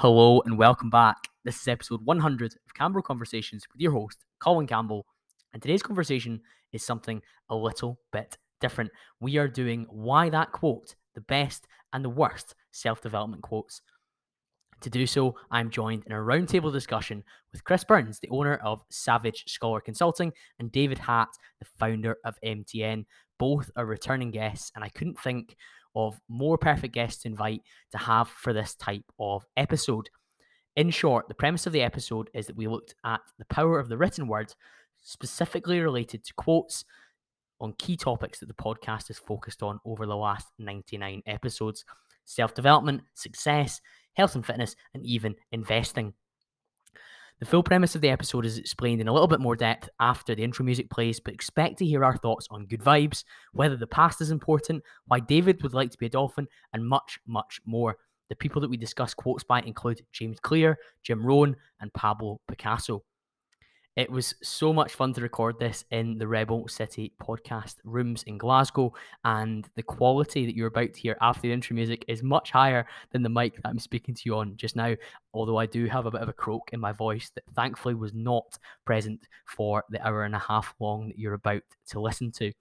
Hello and welcome back. This is episode 100 of Cambro Conversations with your host, Colin Campbell. And today's conversation is something a little bit different. We are doing Why That Quote, the best and the worst self development quotes. To do so, I'm joined in a roundtable discussion with Chris Burns, the owner of Savage Scholar Consulting, and David Hatt, the founder of MTN. Both are returning guests, and I couldn't think of more perfect guests to invite to have for this type of episode. In short, the premise of the episode is that we looked at the power of the written word, specifically related to quotes on key topics that the podcast has focused on over the last 99 episodes self development, success, health and fitness, and even investing. The full premise of the episode is explained in a little bit more depth after the intro music plays, but expect to hear our thoughts on good vibes, whether the past is important, why David would like to be a dolphin, and much, much more. The people that we discuss quotes by include James Clear, Jim Rohn, and Pablo Picasso. It was so much fun to record this in the Rebel City podcast rooms in Glasgow, and the quality that you're about to hear after the intro music is much higher than the mic that I'm speaking to you on just now. Although I do have a bit of a croak in my voice that thankfully was not present for the hour and a half long that you're about to listen to.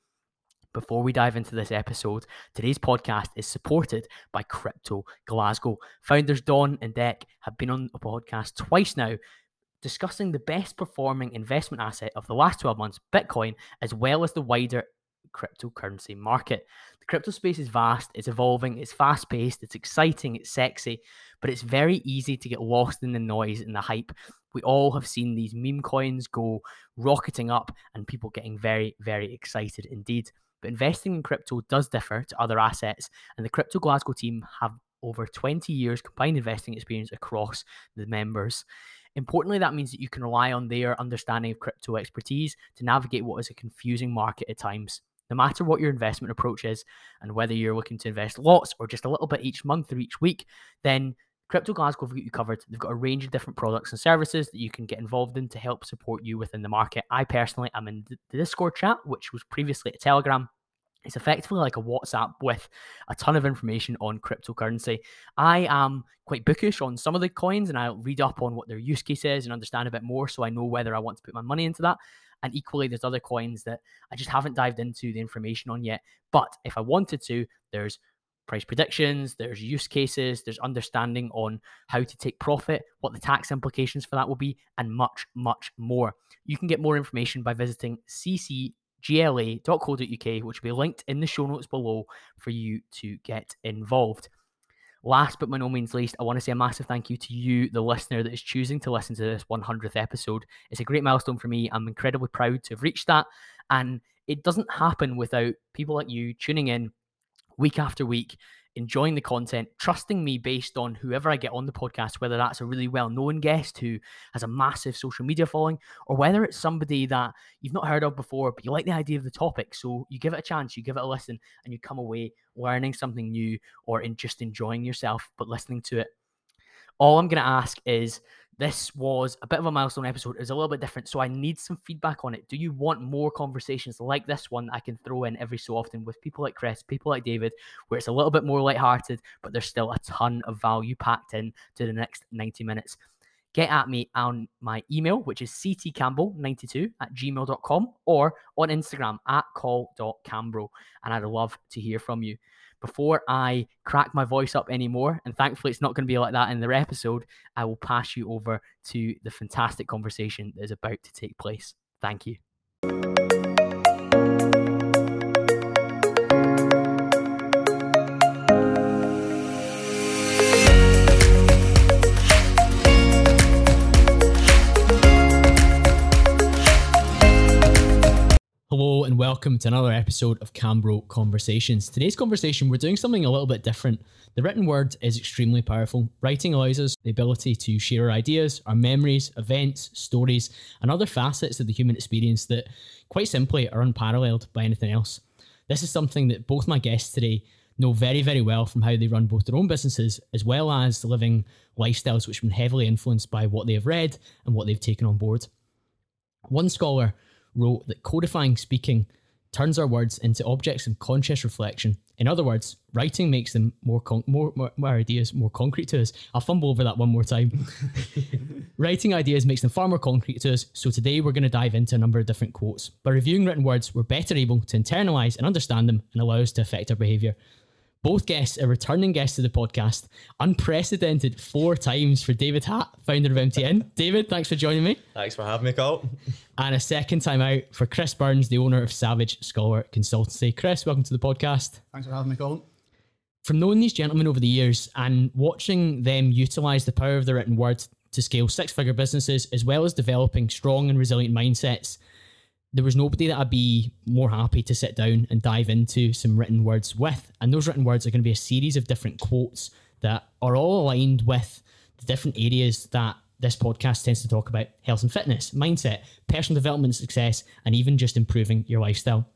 Before we dive into this episode, today's podcast is supported by Crypto Glasgow. Founders Don and Deck have been on the podcast twice now, discussing the best performing investment asset of the last 12 months, Bitcoin, as well as the wider cryptocurrency market. The crypto space is vast, it's evolving, it's fast paced, it's exciting, it's sexy, but it's very easy to get lost in the noise and the hype. We all have seen these meme coins go rocketing up and people getting very, very excited indeed. But investing in crypto does differ to other assets, and the Crypto Glasgow team have over 20 years combined investing experience across the members. Importantly, that means that you can rely on their understanding of crypto expertise to navigate what is a confusing market at times. No matter what your investment approach is, and whether you're looking to invest lots or just a little bit each month or each week, then Crypto Glasgow have got you covered. They've got a range of different products and services that you can get involved in to help support you within the market. I personally am in the Discord chat, which was previously a Telegram. It's effectively like a WhatsApp with a ton of information on cryptocurrency. I am quite bookish on some of the coins and I'll read up on what their use case is and understand a bit more so I know whether I want to put my money into that. And equally, there's other coins that I just haven't dived into the information on yet. But if I wanted to, there's price predictions, there's use cases, there's understanding on how to take profit, what the tax implications for that will be, and much, much more. You can get more information by visiting CC gla.co.uk, which will be linked in the show notes below for you to get involved. Last but by no means least, I want to say a massive thank you to you, the listener that is choosing to listen to this 100th episode. It's a great milestone for me. I'm incredibly proud to have reached that. And it doesn't happen without people like you tuning in week after week enjoying the content, trusting me based on whoever I get on the podcast, whether that's a really well known guest who has a massive social media following, or whether it's somebody that you've not heard of before, but you like the idea of the topic. So you give it a chance, you give it a listen, and you come away learning something new or in just enjoying yourself, but listening to it. All I'm going to ask is this was a bit of a milestone episode. It was a little bit different. So I need some feedback on it. Do you want more conversations like this one I can throw in every so often with people like Chris, people like David, where it's a little bit more lighthearted, but there's still a ton of value packed in to the next 90 minutes? Get at me on my email, which is ctcampbell92 at gmail.com or on Instagram at call.cambro. And I'd love to hear from you before I crack my voice up anymore, and thankfully it's not going to be like that in the episode, I will pass you over to the fantastic conversation that is about to take place. Thank you. Welcome to another episode of Cambro Conversations. Today's conversation, we're doing something a little bit different. The written word is extremely powerful. Writing allows us the ability to share our ideas, our memories, events, stories, and other facets of the human experience that, quite simply, are unparalleled by anything else. This is something that both my guests today know very, very well from how they run both their own businesses as well as living lifestyles which have been heavily influenced by what they have read and what they've taken on board. One scholar wrote that codifying speaking turns our words into objects of conscious reflection. In other words, writing makes them more, con- more, more, more ideas more concrete to us. I'll fumble over that one more time. writing ideas makes them far more concrete to us. So today we're going to dive into a number of different quotes. By reviewing written words, we're better able to internalize and understand them and allow us to affect our behavior. Both guests are returning guests to the podcast. Unprecedented four times for David Hatt, founder of MTN. David, thanks for joining me. Thanks for having me, Carl. And a second time out for Chris Burns, the owner of Savage Scholar Consultancy. Chris, welcome to the podcast. Thanks for having me, Colin. From knowing these gentlemen over the years and watching them utilize the power of the written word to scale six figure businesses, as well as developing strong and resilient mindsets, there was nobody that I'd be more happy to sit down and dive into some written words with. And those written words are going to be a series of different quotes that are all aligned with the different areas that this podcast tends to talk about health and fitness, mindset, personal development, success, and even just improving your lifestyle.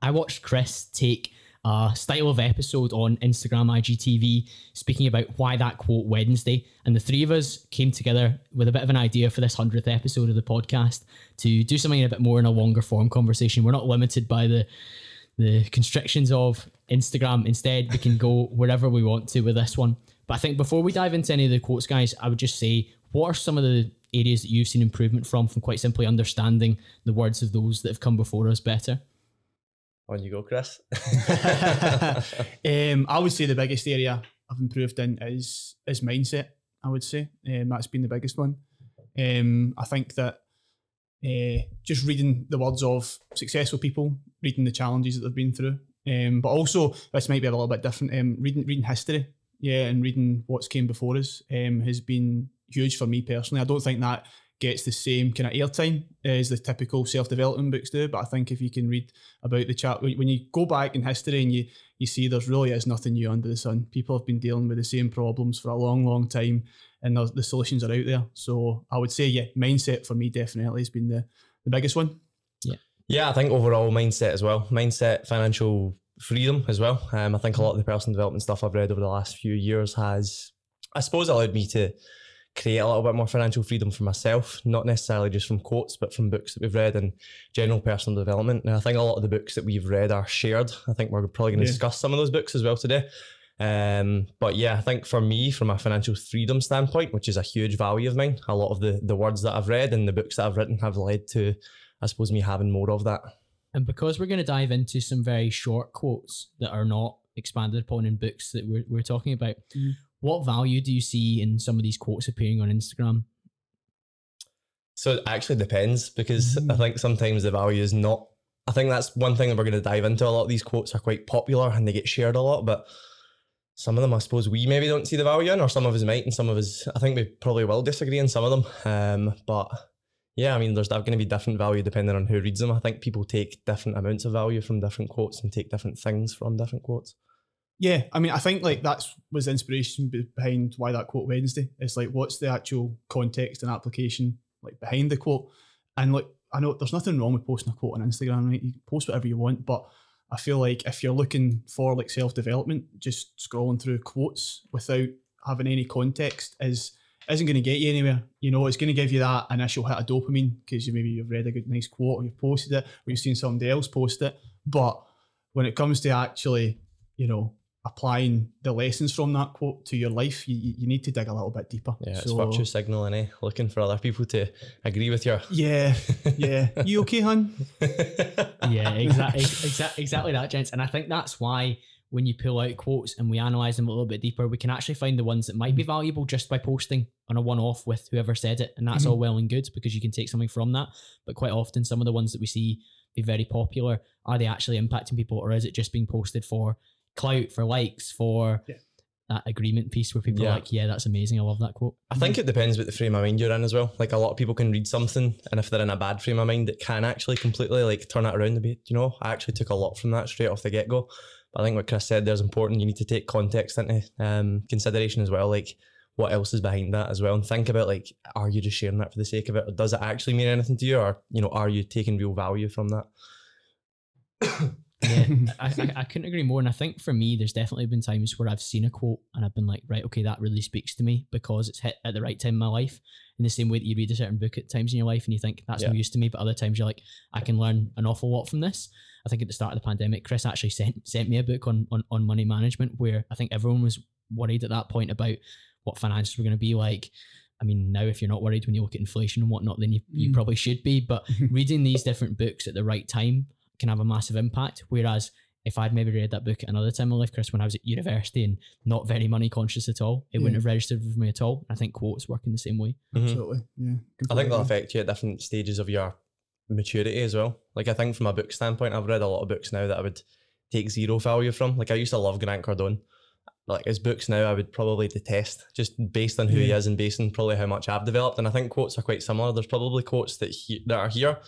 I watched Chris take a style of episode on Instagram IGTV speaking about why that quote Wednesday. And the three of us came together with a bit of an idea for this 100th episode of the podcast to do something a bit more in a longer form conversation. We're not limited by the the constrictions of Instagram. Instead, we can go wherever we want to with this one. But I think before we dive into any of the quotes, guys, I would just say, what are some of the areas that you've seen improvement from, from quite simply understanding the words of those that have come before us better? On you go, Chris. um, I would say the biggest area I've improved in is is mindset. I would say um, that's been the biggest one. Um, I think that uh, just reading the words of successful people, reading the challenges that they've been through, um, but also this might be a little bit different. Um, reading reading history, yeah, and reading what's came before us um, has been huge for me personally. I don't think that gets the same kind of airtime as the typical self development books do. But I think if you can read about the chat, when you go back in history and you you see there's really is nothing new under the sun. People have been dealing with the same problems for a long, long time, and the solutions are out there. So I would say, yeah, mindset for me definitely has been the the biggest one. Yeah, yeah, I think overall mindset as well. Mindset, financial freedom as well. Um, I think a lot of the personal development stuff I've read over the last few years has, I suppose, allowed me to create a little bit more financial freedom for myself, not necessarily just from quotes, but from books that we've read and general personal development. And I think a lot of the books that we've read are shared. I think we're probably going to yeah. discuss some of those books as well today. Um, but yeah, I think for me, from a financial freedom standpoint, which is a huge value of mine, a lot of the the words that I've read and the books that I've written have led to, I suppose, me having more of that. And because we're going to dive into some very short quotes that are not expanded upon in books that we're, we're talking about, mm-hmm. What value do you see in some of these quotes appearing on Instagram? So it actually depends because mm. I think sometimes the value is not. I think that's one thing that we're going to dive into. A lot of these quotes are quite popular and they get shared a lot, but some of them I suppose we maybe don't see the value in, or some of us might, and some of us I think we probably will disagree in some of them. Um, but yeah, I mean, there's going to be different value depending on who reads them. I think people take different amounts of value from different quotes and take different things from different quotes. Yeah, I mean, I think like that's was inspiration behind why that quote Wednesday. It's like, what's the actual context and application like behind the quote? And like, I know there's nothing wrong with posting a quote on Instagram. Right? You post whatever you want, but I feel like if you're looking for like self development, just scrolling through quotes without having any context is isn't going to get you anywhere. You know, it's going to give you that initial hit of dopamine because you maybe you've read a good nice quote or you've posted it or you've seen somebody else post it. But when it comes to actually, you know, applying the lessons from that quote to your life, you, you need to dig a little bit deeper. Yeah, so, it's virtue signaling, eh? Looking for other people to agree with you. Yeah, yeah. you okay, hun? yeah, exactly, exactly, exactly that, gents. And I think that's why when you pull out quotes and we analyze them a little bit deeper, we can actually find the ones that might be mm-hmm. valuable just by posting on a one-off with whoever said it, and that's mm-hmm. all well and good because you can take something from that. But quite often, some of the ones that we see be very popular are they actually impacting people, or is it just being posted for clout, for likes, for yeah. that agreement piece where people yeah. are like, yeah, that's amazing. I love that quote. I think it depends what the frame of mind you're in as well. Like a lot of people can read something and if they're in a bad frame of mind, it can actually completely like turn it around a bit. You know, I actually took a lot from that straight off the get go. But I think what Chris said there's important. You need to take context into um, consideration as well. Like what else is behind that as well and think about like are you just sharing that for the sake of it or does it actually mean anything to you or you know are you taking real value from that Yeah, I, I, I couldn't agree more. And I think for me, there's definitely been times where I've seen a quote and I've been like, right, okay, that really speaks to me because it's hit at the right time in my life. In the same way that you read a certain book at times in your life and you think that's Yeah. no use to me, but other times you're like, I can learn an awful lot from this. I think at the start of the pandemic, Chris actually sent sent me a book on on, on money management where I think everyone was worried at that point about what finances were going to be like. I mean, now if you're not worried when you look at inflation and whatnot, then you, you Mm. probably should be. But reading these different books at the right time can have a massive impact. Whereas if I'd maybe read that book at another time in my life, Chris, when I was at university and not very money conscious at all, it wouldn't have registered with me at all. I think quotes work in the same way. Mhm. Absolutely. Yeah. I think completely they'll affect you at different stages of your maturity as well. Like I think from a book standpoint, I've read a lot of books now that I would take zero value from. Like I used to love Grant Cardone. Like his books now I would probably detest just based on who he is and based on probably how much I've developed. And I think quotes are quite similar. There's probably quotes that he, that are here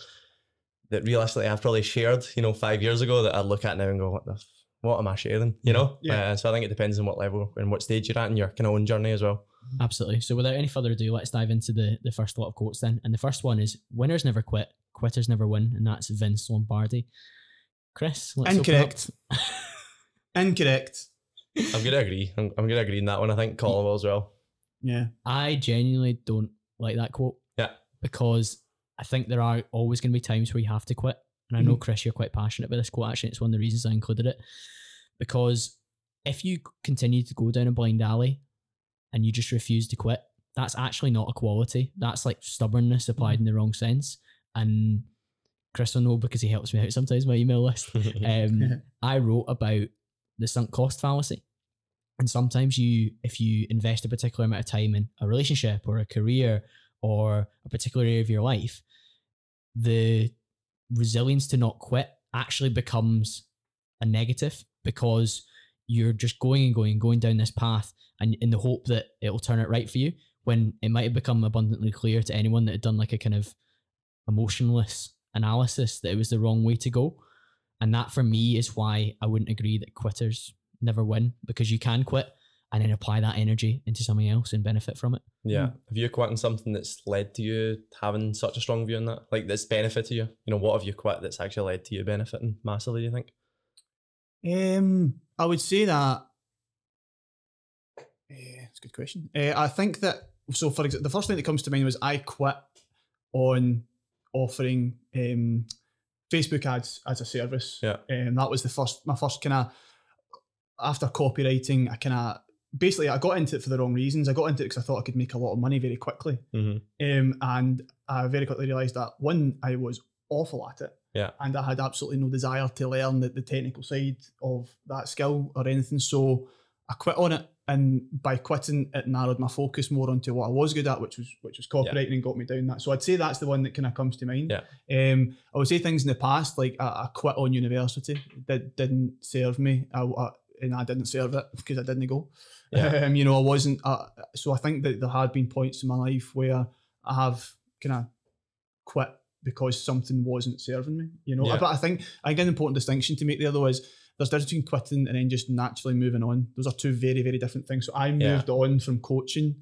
that realistically I've probably shared, you know, five years ago that I look at now and go, what the f- what am I sharing? You know? Yeah. Uh, so I think it depends on what level and what stage you're at in your kind of own journey as well. Absolutely. So without any further ado, let's dive into the, the first lot of quotes then. And the first one is winners never quit, quitters never win, and that's Vince Lombardi. Chris, let's open up. Incorrect. Incorrect. I'm gonna agree. I'm, I'm gonna agree in that one. I think Colin will as well. Yeah. I genuinely don't like that quote. Yeah. Because I think there are always going to be times where you have to quit. And I know, Chris, you're quite passionate about this quote. Actually, it's one of the reasons I included it. Because if you continue to go down a blind alley and you just refuse to quit, that's actually not a quality. That's like stubbornness applied in the wrong sense. And Chris will know because he helps me out sometimes, my email list um, I wrote about the sunk cost fallacy. And sometimes you, if you invest a particular amount of time in a relationship or a career or a particular area of your life, the resilience to not quit actually becomes a negative because you're just going and going and going down this path and in the hope that it'll turn it right for you when it might have become abundantly clear to anyone that had done like a kind of emotionless analysis that it was the wrong way to go. And that for me is why I wouldn't agree that quitters never win because you can quit and then apply that energy into something else and benefit from it. Yeah. Mm. Have you quit on something that's led to you having such a strong view on that? Like that's benefited you? You know, what have you quit that's actually led to you benefiting massively, do you think? Um, I would say that. yeah, It's a good question. Uh, I think that so. For example, the first thing that comes to mind was I quit on offering um, Facebook ads as a service. Yeah. Um, that was the first. My first kind of after copywriting. I kind of basically I got into it for the wrong reasons. I got into it because I thought I could make a lot of money very quickly. Mm-hmm. Um, and I very quickly realised that one, I was awful at it. Yeah. And I had absolutely no desire to learn the, the technical side of that skill or anything. So I quit on it. And by quitting, it narrowed my focus more onto what I was good at, which was which was copywriting and got me down that. So I'd say that's the one that kind of comes to mind. Yeah. Um, I would say things in the past, like I, I quit on university, that didn't serve me. I, I, and I didn't serve it because I didn't go. Yeah. Um, you know, I wasn't. Uh, so I think that there had been points in my life where I have kind of quit because something wasn't serving me. You know, Yeah. but I think I think an important distinction to make there though is there's a difference between quitting and then just naturally moving on. Those are two very very different things. So I Yeah. moved on from coaching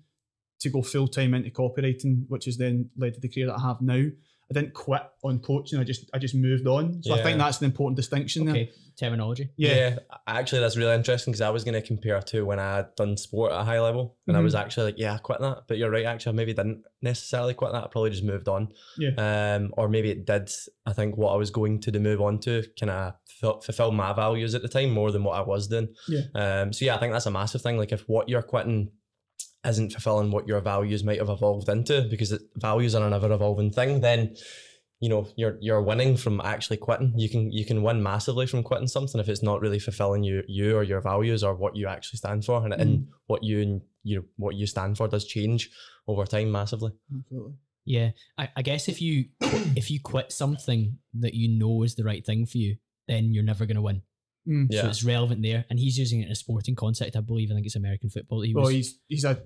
to go full time into copywriting, which has then led to the career that I have now. I didn't quit on coaching. I just I just moved on. So I think that's an important distinction there. Terminology. Yeah. Actually, that's really interesting because I was going to compare to when I had done sport at a high level. And I was Mm-hmm. actually like, yeah, I quit that. But you're right, actually, I maybe didn't necessarily quit that. I probably just moved on. Yeah. Um, or maybe it did. I think what I was going to move on to kind of fulfill my values at the time more than what I was doing. Yeah. Um, so yeah, I think that's a massive thing. Like if what you're quitting isn't fulfilling what your values might have evolved into, because it, values are an ever evolving thing, then you know you're you're winning from actually quitting. You can you can win massively from quitting something if it's not really fulfilling you you or your values or what you actually stand for, and, and mm. what you and you know, what you stand for does change over time massively. Absolutely. Yeah, I, I guess if you if you quit something that you know is the right thing for you, then you're never going to win. Mm. Yeah. So it's relevant there, and he's using it in a sporting context. I believe. I think it's American football. He Well, he's he's a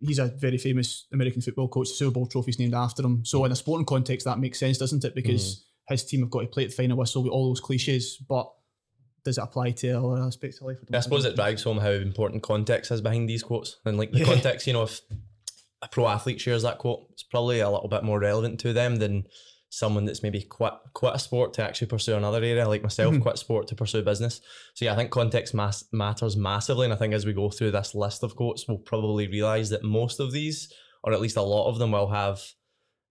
he's a very famous American football coach. The Super Bowl trophy's named after him. So in a sporting context, that makes sense, doesn't it? Because his team have got to play at the final whistle with all those cliches, but does it apply to other aspects of life? don't I suppose it drives home how important context is behind these quotes. And like the Yeah. context, you know, if a pro athlete shares that quote, it's probably a little bit more relevant to them than someone that's maybe quit quit a sport to actually pursue another area, like myself, Mhm. quit sport to pursue business. So yeah, I think context mass- matters massively, and I think as we go through this list of quotes, we'll probably realize that most of these, or at least a lot of them, will have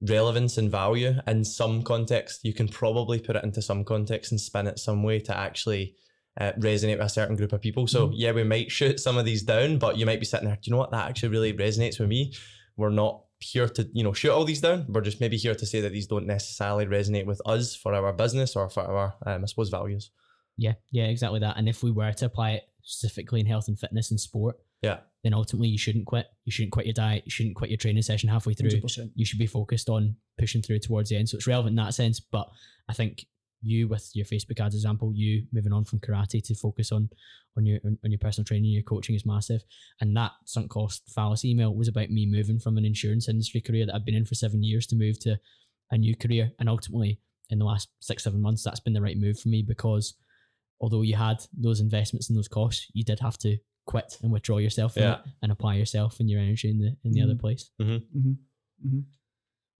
relevance and value in some context. You can probably put it into some context and spin it some way to actually uh, resonate with a certain group of people. So Mhm. yeah, we might shoot some of these down, but you might be sitting there. Do you know what? That actually really resonates with me. We're not here to you know shoot all these down. We're just maybe here to say that these don't necessarily resonate with us for our business or for our um, I suppose values. Yeah, yeah, exactly that. And if we were to apply it specifically in health and fitness and sport, Yeah. then ultimately you shouldn't quit. You shouldn't quit your diet. You shouldn't quit your training session halfway through. 100%. You should be focused on pushing through towards the end. So it's relevant in that sense. But I think you with your Facebook ads example, you moving on from karate to focus on on your on, on your personal training, your coaching is massive. And that sunk cost fallacy email was about me moving from an insurance industry career that I've been in for seven years to move to a new career. And ultimately in the last six, seven months, that's been the right move for me because although you had those investments and those costs, you did have to quit and withdraw yourself from Yeah. it and apply yourself and your energy in the in the other Mhm. place. Mm-hmm. Mm-hmm.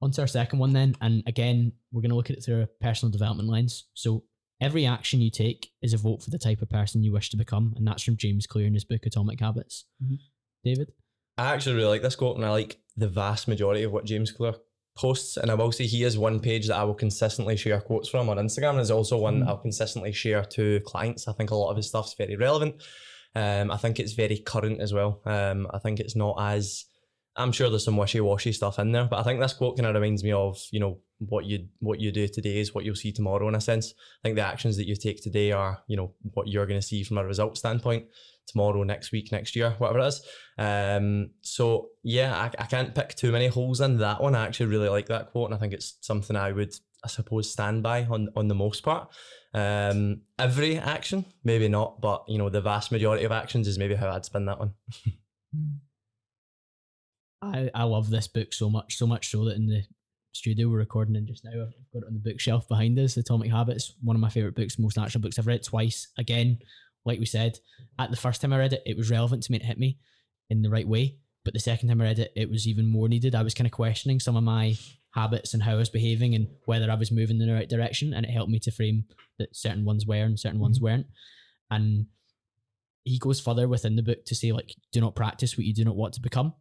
On to our second one then, and again, we're going to look at it through a personal development lens. So every action you take is a vote for the type of person you wish to become, and that's from James Clear in his book Atomic Habits. Mhm. David, I actually really like this quote, and I like the vast majority of what James Clear posts. And I will say he is one page that I will consistently share quotes from on Instagram, and is also one Mm. I'll consistently share to clients. I think a lot of his stuff's very relevant. Um, I think it's very current as well. Um, I think it's not as I'm sure there's some wishy-washy stuff in there, but I think this quote kind of reminds me of you know what you what you do today is what you'll see tomorrow. In a sense, I think the actions that you take today are you know what you're going to see from a result standpoint tomorrow, next week, next year, whatever it is. Um, so yeah, I, I can't pick too many holes in that one. I actually really like that quote, and I think it's something I would, I suppose, stand by on on the most part. Um, every action, maybe not, but you know, the vast majority of actions is maybe how I'd spin that one. I, I love this book so much, so much so that in the studio we're recording in just now, I've got it on the bookshelf behind us. Atomic Habits, one of my favorite books, most natural books. I've read twice. Again, like we said, at the first time I read it, it was relevant to me. It hit me in the right way. But the second time I read it, it was even more needed. I was kind of questioning some of my habits and how I was behaving and whether I was moving in the right direction. And it helped me to frame that certain ones were and certain ones mm-hmm. weren't. And he goes further within the book to say, like, do not practice what you do not want to become.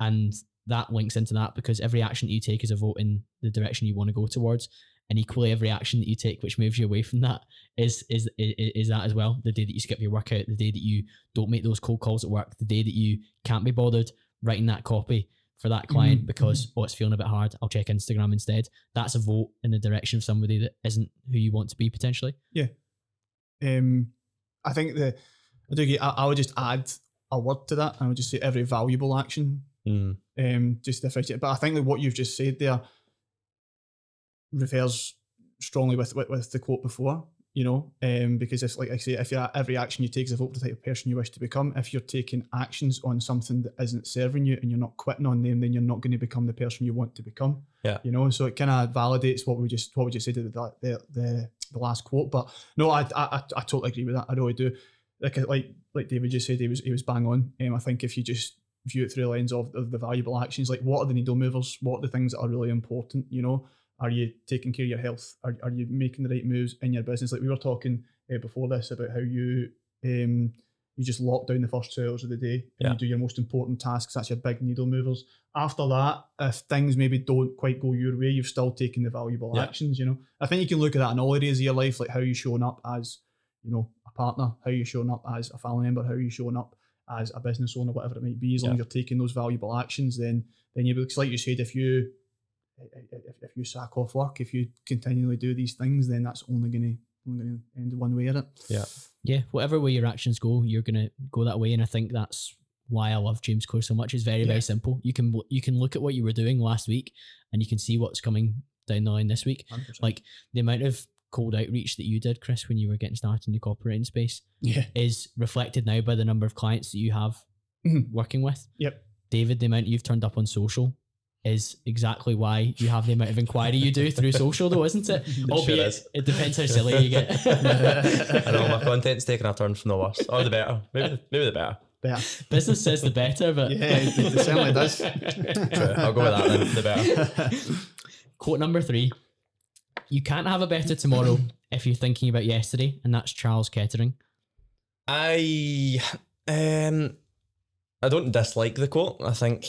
And that links into that because every action that you take is a vote in the direction you want to go towards. And equally, every action that you take which moves you away from that is is is, is that as well. The day that you skip your workout, the day that you don't make those cold calls at work, the day that you can't be bothered writing that copy for that client Mhm, because oh it's feeling a bit hard, I'll check Instagram instead. That's a vote in the direction of somebody that isn't who you want to be potentially. Yeah um, I think the I do get. I, I would just add a word to that. I would just say every valuable action. Mm. Um, just differentiate. But I think that what you've just said there refers strongly with, with with the quote before. You know, um, because if like I say, if you're, every action you take is a vote for the type of person you wish to become. If you're taking actions on something that isn't serving you and you're not quitting on them, then you're not going to become the person you want to become. Yeah. You know, so it kind of validates what we just what we just said at the the, the the last quote. But no, I, I I I totally agree with that. I really do. Like like like David just said, he was he was bang on. Um, I think if you just view it through the lens of, of the valuable actions, like what are the needle movers? What are the things that are really important? You know, are you taking care of your health? Are, are you making the right moves in your business? Like we were talking uh, before this about how you um you just lock down the first two hours of the day and Yeah. you do your most important tasks. That's your big needle movers. After that, if things maybe don't quite go your way, you've still taken the valuable Yeah. actions. You know, I think you can look at that in all areas of your life, like how you're showing up as you know a partner, how you're showing up as a family member, how you're showing up as a business owner, whatever it might be. As long Yeah. as you're taking those valuable actions, then then you because like you said, if you if, if you sack off work, if you continually do these things, then that's only going to only going to end one way at it. Yeah. yeah, whatever way your actions go, you're gonna go that way, and I think that's why I love James Clear so much. It's very Yeah. very simple. You can you can look at what you were doing last week, and you can see what's coming down the line this week. 100%. Like the amount of cold outreach that you did, Chris, when you were getting started in the copywriting space, yeah, is reflected now by the number of clients that you have Mhm. working with. Yep. David, the amount you've turned up on social is exactly why you have the amount of inquiry you do through social, though, isn't it? sure Albeit, is. it depends how silly you get. I know my content's taking a turn from the worse or the better. Maybe maybe the better. better. Business says the better, but Yeah, it, it certainly does. True. I'll go with that then. The better. Quote number three You can't have a better tomorrow if you're thinking about yesterday, and that's Charles Kettering. I um I don't dislike the quote. I think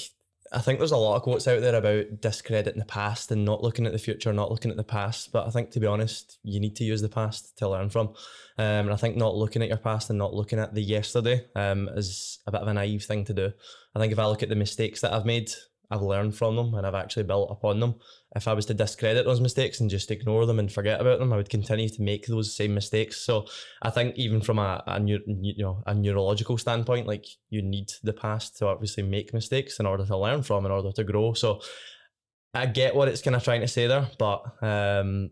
I think there's a lot of quotes out there about discrediting the past and not looking at the future, not looking at the past. But I think to be honest, you need to use the past to learn from. Um, and I think not looking at your past and not looking at the yesterday um, is a bit of a naive thing to do. I think if I look at the mistakes that I've made, I've learned from them and I've actually built upon them. If I was to discredit those mistakes and just ignore them and forget about them, I would continue to make those same mistakes. So I think even from a, a you know a neurological standpoint, like you need the past to obviously make mistakes in order to learn from, in order to grow. So I get what it's kind of trying to say there, but um,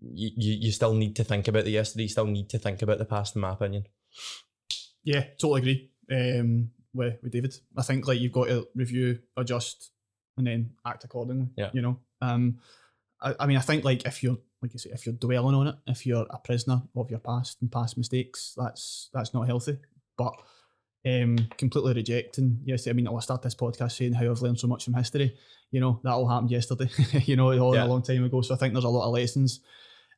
you, you you still need to think about the yesterday. You still need to think about the past, in my opinion. Yeah, totally agree. Um, with, with David. I think like you've got to review, adjust, and then act accordingly. Yeah. You know. Um, I, I mean, I think like if you're like you say, if you're dwelling on it, if you're a prisoner of your past and past mistakes, that's that's not healthy. But um, completely rejecting. Yes, I mean, I'll start this podcast saying how I've learned so much from history. You know, that all happened yesterday. you know, all Yeah. a long time ago. So I think there's a lot of lessons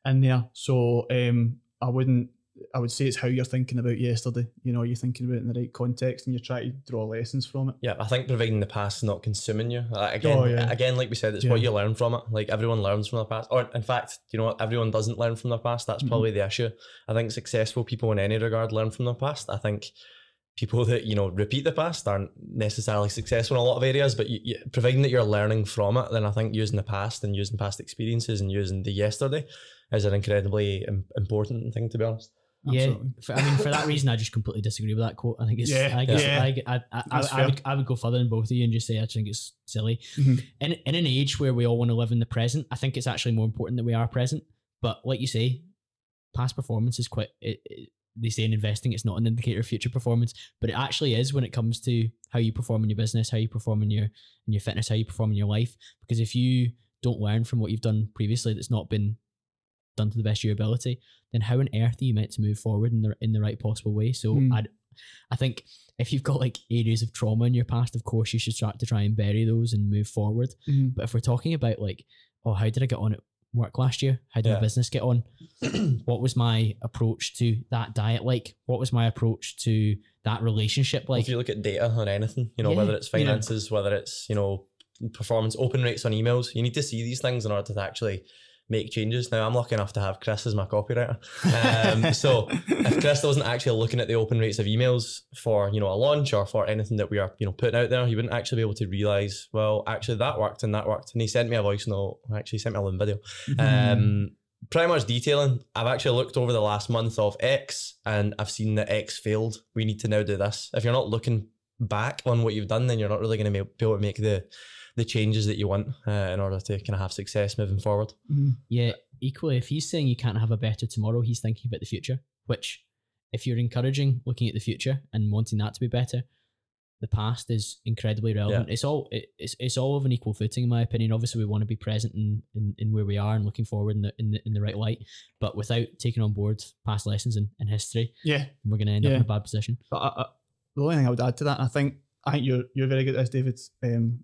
in there. So um, I wouldn't. I would say it's how you're thinking about yesterday. You know, you're thinking about it in the right context, and you try to draw lessons from it. Yeah, I think providing the past is not consuming you. Uh, again, Oh, yeah. again, like we said, it's Yeah. what you learn from it. Like everyone learns from their past, or in fact, you know what? Everyone doesn't learn from their past. That's probably the issue. I think successful people in any regard learn from their past. I think people that you know repeat the past aren't necessarily successful in a lot of areas, but you, you, providing that you're learning from it, then I think using the past and using past experiences and using the yesterday is an incredibly im- important thing to be honest. Absolutely. Yeah, for, I mean, for that reason, I just completely disagree with that quote. I think it's, Yeah, I, guess, yeah. I, I, I, I, I, would, I would go further than both of you and just say I think it's silly. Mhm. In, in an age where we all want to live in the present, I think it's actually more important that we are present. But like you say, past performance is quite. It, it, they say in investing, it's not an indicator of future performance, but it actually is when it comes to how you perform in your business, how you perform in your in your fitness, how you perform in your life. Because if you don't learn from what you've done previously, that's not been done to the best of your ability, then how on earth are you meant to move forward in the in the right possible way? So Hmm. I, I think if you've got like areas of trauma in your past, of course you should start to try and bury those and move forward. Mhm. But if we're talking about like, oh, how did I get on at work last year? How did Yeah. my business get on? what was my approach to that diet like? What was my approach to that relationship like? if you look at data on anything, you know, Yeah, whether it's yeah. finances, whether it's, you know, performance, open rates on emails, you need to see these things in order to actually make changes. Now, I'm lucky enough to have Chris as my copywriter. Um, so if Chris wasn't actually looking at the open rates of emails for, you know, a launch or for anything that we are, you know, putting out there, he wouldn't actually be able to realize, well, actually that worked and that worked. And he sent me a voice note, actually sent me a little video Mhm. um, pretty much detailing. I've actually looked over the last month of X and I've seen that X failed. We need to now do this. If you're not looking back on what you've done, then you're not really going to be able to make the the changes that you want uh, in order to kind of have success moving forward. Mhm. Yeah, equally, if he's saying you can't have a better tomorrow, he's thinking about the future, which, if you're encouraging looking at the future and wanting that to be better, the past is incredibly relevant. It's all it, it's, it's all of an equal footing, in my opinion. Obviously, we want to be present in, in, in where we are and looking forward in the, in the in the right light, but without taking on board past lessons in, in history, Yeah, we're going to end up in a bad position. but I, I, the only thing I would add to that, I think, I think you're you're very good at this, David. Um,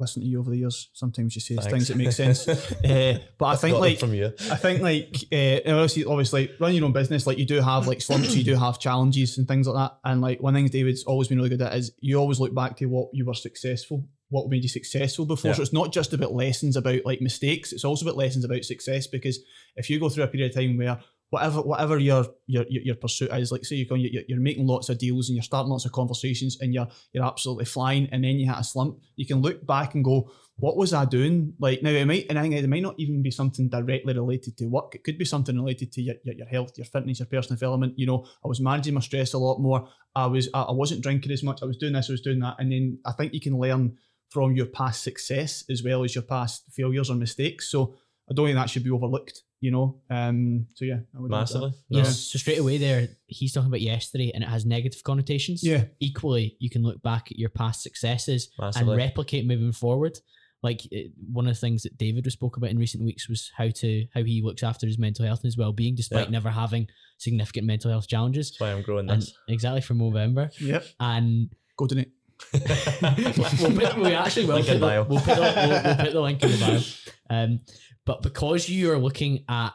listen to you over the years. Sometimes you say things that make sense. uh, but I think like from you. I think like uh, obviously, obviously, running your own business, like you do have like slumps, you do have challenges and things like that. And like one thing David's always been really good at is you always look back to what you were successful, what made you successful before. Yeah. So it's not just about lessons about like mistakes; it's also about lessons about success. Because if you go through a period of time where whatever whatever your your your, pursuit is, like say you're going, you're, making lots of deals and you're starting lots of conversations and you're you're absolutely flying, and then you hit a slump, you can look back and go, what was I doing? Like now it might, and I think it might not even be something directly related to work. It could be something related to your, your, your health, your fitness, your personal development. You know, I was managing my stress a lot more. I was, I wasn't drinking as much. I was doing this, I was doing that, and then I think you can learn from your past success as well as your past failures or mistakes. So I don't think that should be overlooked. You know, um. So yeah, I would add that. Massively. No. Yes. So straight away there, he's talking about yesterday, and it has negative connotations. Yeah. Equally, you can look back at your past successes Massively. and replicate moving forward. Like it, one of the things that David was spoke about in recent weeks was how to how he looks after his mental health and his well being, despite Yeah. never having significant mental health challenges. That's why I'm growing And this. exactly from Movember, Yep. and Go donate. we'll put, we actually will Link put in the, bio. we'll, put the, we'll, we'll put the link in the bio. Um, But because you are looking at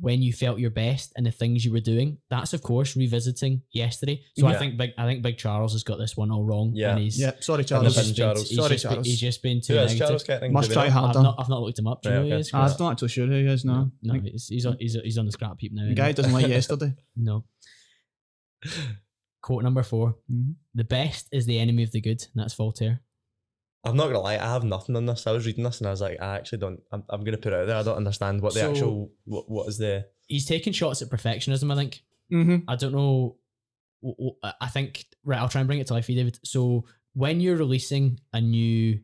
when you felt your best and the things you were doing, that's of course revisiting yesterday. So I think big I think Big Charles has got this one all wrong. Yeah. and he's, Yeah, sorry, Charles. he's, bin been, Charles. he's, Sorry, just been, Charles. he's just been too Who is negative. Charles getting? Must try harder. I've not, I've not looked him up. Do you Right, know who he okay. is, I'm not actually sure who he is now. No, he's, he's, on, he's, he's on the scrap heap now. the guy doesn't like yesterday. No. Quote number 4 Mhm. The best is the enemy of the good, and that's Voltaire. I'm not gonna lie, I have nothing on this. I was reading this and I was like, I actually don't. I'm, I'm gonna put it out there. I don't understand what the So- actual what, what is the He's taking shots at perfectionism, I think. Mm-hmm. I don't know. I think right. I'll try and bring it to life for you, David. So when you're releasing a new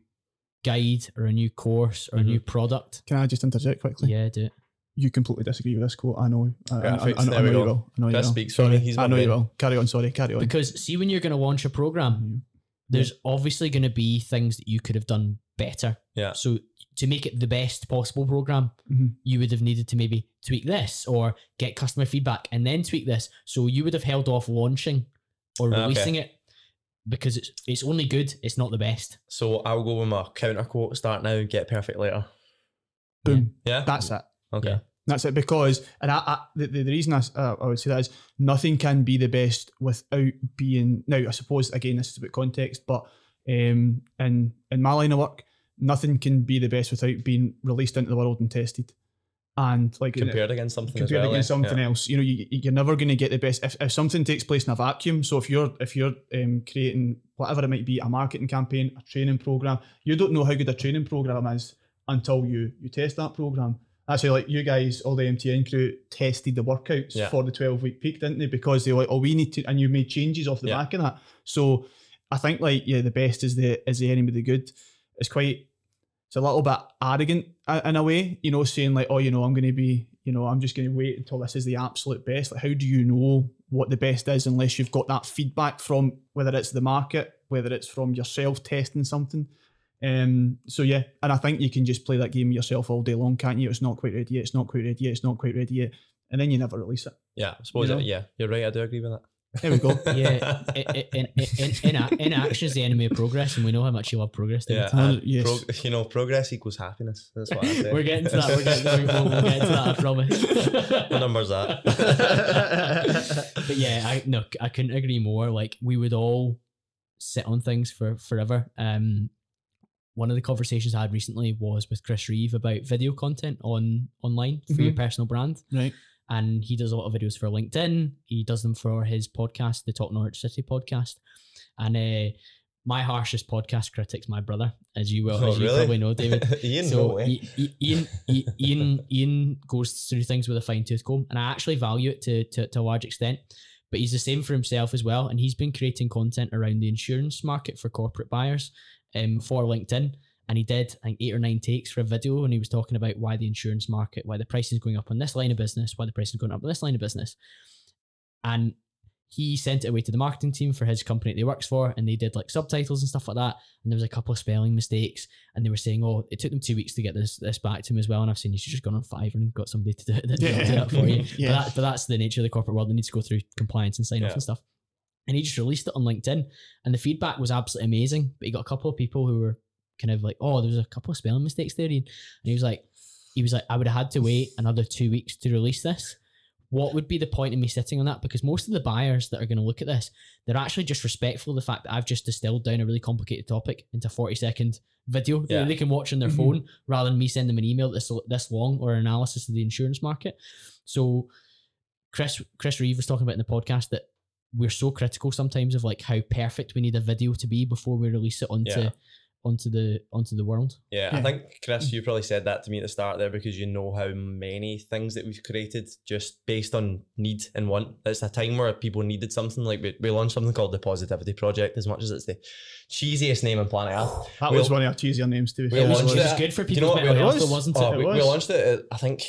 guide or a new course or a new product, Can I just interject quickly? yeah, do it. You completely disagree with this quote. I know. I, I, I, Perfect. I, I There know we you go. will. I know you Chris will. speaks sorry. He's I know you man. will. Carry on. Sorry. Carry on. Because see, when you're going to launch a program, Mhm. There's obviously going to be things that you could have done better. yeah So to make it the best possible program, Mhm. you would have needed to maybe tweak this or get customer feedback and then tweak this. So you would have held off launching or Ah, okay. releasing it because it's it's only good. It's not the best. So I'll go with my counter quote. Start now, get perfect later. Boom. Yeah. That's it. okay. Yeah. That's it. Because, and I, I the, the, reason I, uh, I would say that is nothing can be the best without being. Now, I suppose again this is about context, but um, in in my line of work, nothing can be the best without being released into the world and tested. And like Compared against something. compared well, against something Yeah. else. You know, you, you're never going to get the best if, if something takes place in a vacuum. So if you're if you're um, creating whatever it might be, a marketing campaign, a training program, you don't know how good a training program is until you you test that program. Actually, like you guys, all the MTN crew tested the workouts Yeah. for the 12 week peak, didn't they? Because they were like, oh, we need to, and you made changes off the Yeah. back of that. So I think like yeah, the best is the is the enemy of the good. It's quite it's a little bit arrogant in a way, you know, saying like, oh, you know, I'm going to be, you know, I'm just going to wait until this is the absolute best. Like, how do you know what the best is unless you've got that feedback from whether it's the market, whether it's from yourself testing something? Um, so yeah, and I think you can just play that game yourself all day long, can't you? It's not quite ready yet. It's not quite ready yet. It's not quite ready yet, and then you never release it. Yeah. I suppose. You know? it, yeah. You're right. I do agree with that. There we go. Yeah, in, in, in, in, a- inaction is the enemy of progress, and we know how much you love progress. Yeah. Uh, yes. pro- you know, progress equals happiness. That's what I say. We're getting to that. We're getting, we'll, we'll get to that. I promise. what number's that? but yeah, I no, I couldn't agree more. Like we would all sit on things for forever. Um, one of the conversations I had recently was with Chris Reeve about video content on online for your personal brand, right. and he does a lot of videos for LinkedIn. He does them for his podcast, the Talk Norwich City podcast, and uh, my harshest podcast critic's my brother, as you will, Oh, as you really? probably know, David. Ian, no So. I- I- Ian, I- Ian, Ian goes through things with a fine tooth comb, and I actually value it to, to to a large extent. But he's the same for himself as well, and he's been creating content around the insurance market for corporate buyers, um, for LinkedIn. And he did, I think, eight or nine takes for a video, and he was talking about why the insurance market, why the pricing is going up on this line of business, why the pricing is going up on this line of business. And he sent it away to the marketing team for his company that he works for, and they did like subtitles and stuff like that. And there was a couple of spelling mistakes, and they were saying, "Oh, it took them two weeks to get this this back to him as well." And I've seen you should just gone on Fiverr and got somebody to do it, do Yeah. that for you. Yeah. But, that, but that's the nature of the corporate world. They need to go through compliance and sign off and stuff. And he just released it on LinkedIn, and the feedback was absolutely amazing. But he got a couple of people who were kind of like, "Oh, there was a couple of spelling mistakes there," and he was like, "He was like, I would have had to wait another two weeks to release this." What would be the point of me sitting on that? Because most of the buyers that are going to look at this, they're actually just respectful of the fact that I've just distilled down a really complicated topic into a 40 second video Yeah. that they can watch on their Mhm. phone rather than me sending them an email this this long or an analysis of the insurance market. So Chris Chris Reeve was talking about in the podcast that we're so critical sometimes of like how perfect we need a video to be before we release it onto Yeah. onto the onto the world. Yeah, I think Chris, you probably said that to me at the start there because you know how many things that we've created just based on need and want. It's a time where people needed something. Like we, we launched something called the Positivity Project, as much as it's the cheesiest name on planet Earth. That We'll- was one of our cheesier names too. be we fair. launched Which it- is good for do you know people's what mental we health, was? though, wasn't Oh, it? we, It we launched it, I think,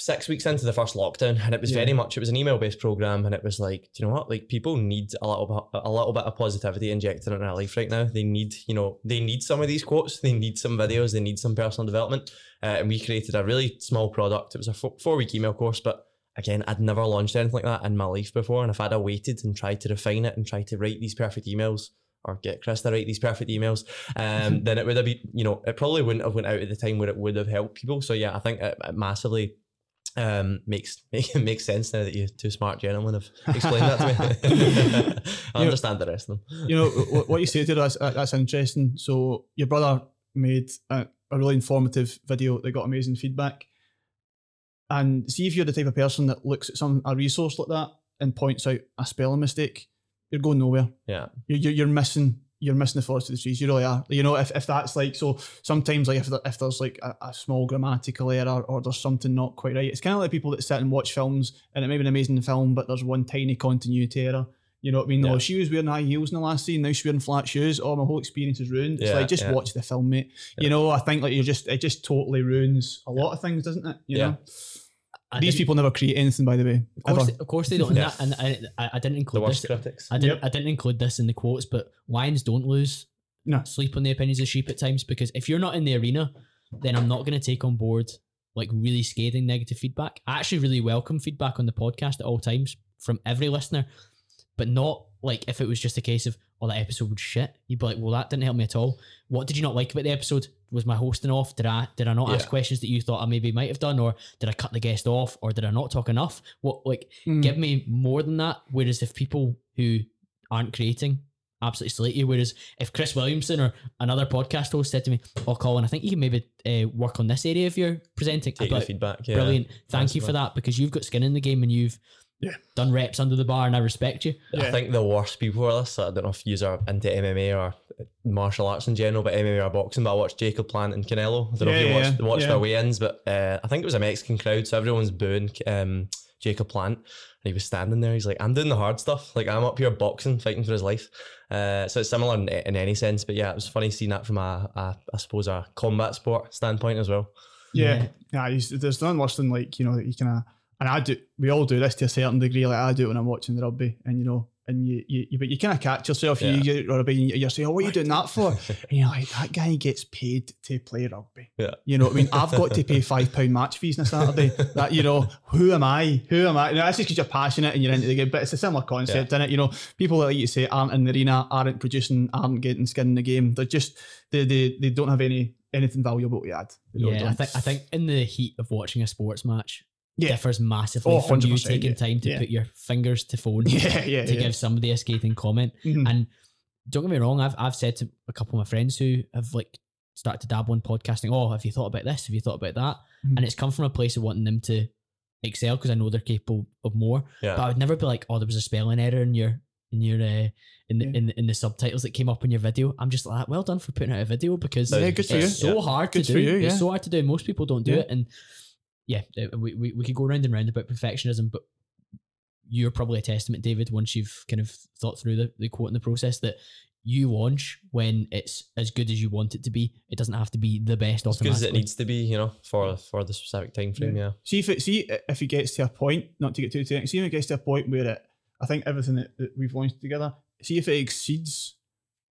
six weeks into the first lockdown, and it was Yeah. very much. It was an email-based program, and it was like, do you know what? Like people need a little bit, a little bit of positivity injected into their life right now. They need, you know, they need some of these quotes. They need some videos. They need some personal development. Uh, and we created a really small product. It was a four-week email course, but again, I'd never launched anything like that in my life before. And if I'd have waited and tried to refine it and tried to write these perfect emails, or get Chris to write these perfect emails, um, then it would have been, you know, it probably wouldn't have went out at the time where it would have helped people. So yeah, I think it, it massively um, makes make, makes sense now that you two smart gentlemen have explained that to me. I You know- understand the rest of them. you know wh- what you say there that's, that's interesting so your brother made a, a really informative video that got amazing feedback and see if you're the type of person that looks at some a resource like that and points out a spelling mistake you're going nowhere Yeah, you're, you're, you're missing you're missing the forest to the trees you really are you know if, if that's like so sometimes like if, there- if there's like a, a small grammatical error or there's something not quite right it's kind of like people that sit and watch films and it may be an amazing film but there's one tiny continuity error you know what I mean? Yeah. Oh, she was wearing high heels in the last scene. Now she's wearing flat shoes. Oh, my whole experience is ruined. It's Yeah, like just yeah. watch the film, mate. You know, I think like you're just it just totally ruins a lot of things, doesn't it? You Yeah. know, I these people never create anything, by the way. of course, ever. of course they don't. Yeah. And, and I, I didn't include the include worst this. critics. I didn't. Yep. I didn't include this in the quotes, but Lions don't lose No. sleep on the opinions of sheep at times because if you're not in the arena, then I'm not going to take on board like really scathing negative feedback. I actually really welcome feedback on the podcast at all times from every listener, but not like if it was just a case of oh that episode was shit. You'd be like, well that didn't help me at all. What did you not like about the episode? Was my hosting off? Did I did I not ask questions that you thought I maybe might have done, or did I cut the guest off, or did I not talk enough? What like Mm. give me more than that. Whereas if people who aren't creating absolutely slate you, whereas if Chris Williamson or another podcast host said to me, "Oh, Colin, I think you can maybe uh, work on this area if you're presenting," Take like, feedback. Yeah. brilliant. Thank you for that because you've got skin in the game and you've Yeah. done reps under the bar, and I respect you. Yeah. I think the worst people for this, I don't know if you are into MMA or martial arts in general, but MMA or boxing, but I watched Caleb Plant and Canelo. I don't know if you watched, yeah, watched yeah. their weigh-ins, but uh, I think it was a Mexican crowd, so everyone's booing um, Caleb Plant. And he was standing there, he's like, I'm doing the hard stuff. Like, I'm up here boxing, fighting for his life. Uh, so it's similar in, in any sense, but yeah, it was funny seeing that from a, a, I suppose, a combat sport standpoint as well. Yeah, yeah. he's- there's nothing worse than like you know that you kind of and I do. We all do this to a certain degree. Like I do when I'm watching the rugby, and you know, and you you you, but you kind of catch yourself. You Yeah. get rugby, and you're saying, "Oh, what are you doing that for?" and you're like, "That guy gets paid to play rugby." Yeah. You know what I mean? I've got to pay five pound match fees on a Saturday. that you know, who am I? Who am I? Now, that's just because you're passionate and you're into the game, but it's a similar concept, in it? You know, people that like you say aren't in the arena, aren't producing, aren't getting skin in the game. They're just they they, they don't have any anything valuable to add. They really Yeah, I don't. think I think in the heat of watching a sports match Yeah. differs massively Oh, from you taking yeah. time to Yeah. put your fingers to phone Yeah, yeah, to yeah. give somebody a scathing comment. Mhm. And don't get me wrong, I've I've said to a couple of my friends who have like started to dabble in podcasting, oh, have you thought about this? Have you thought about that? Mhm. And it's come from a place of wanting them to excel because I know they're capable of more. Yeah. But I would never be like, oh, there was a spelling error in your in your uh, in the Yeah. in, the, in the subtitles that came up in your video. I'm just like, well done for putting out a video because Yeah, it's so Yeah. hard Good to for do. you, yeah. It's so hard to do. Most people don't do Yeah. it, and yeah, uh, we, we we could go round and round about perfectionism, but you're probably a testament, David, once you've kind of thought through the, the quote in the process that you launch when it's as good as you want it to be. It doesn't have to be the best As good as it needs to be, you know, for for the specific time frame. Yeah. See if it see if it gets to a point, not to get too technical, see if it gets to a point where it I think everything that, that we've launched together, see if it exceeds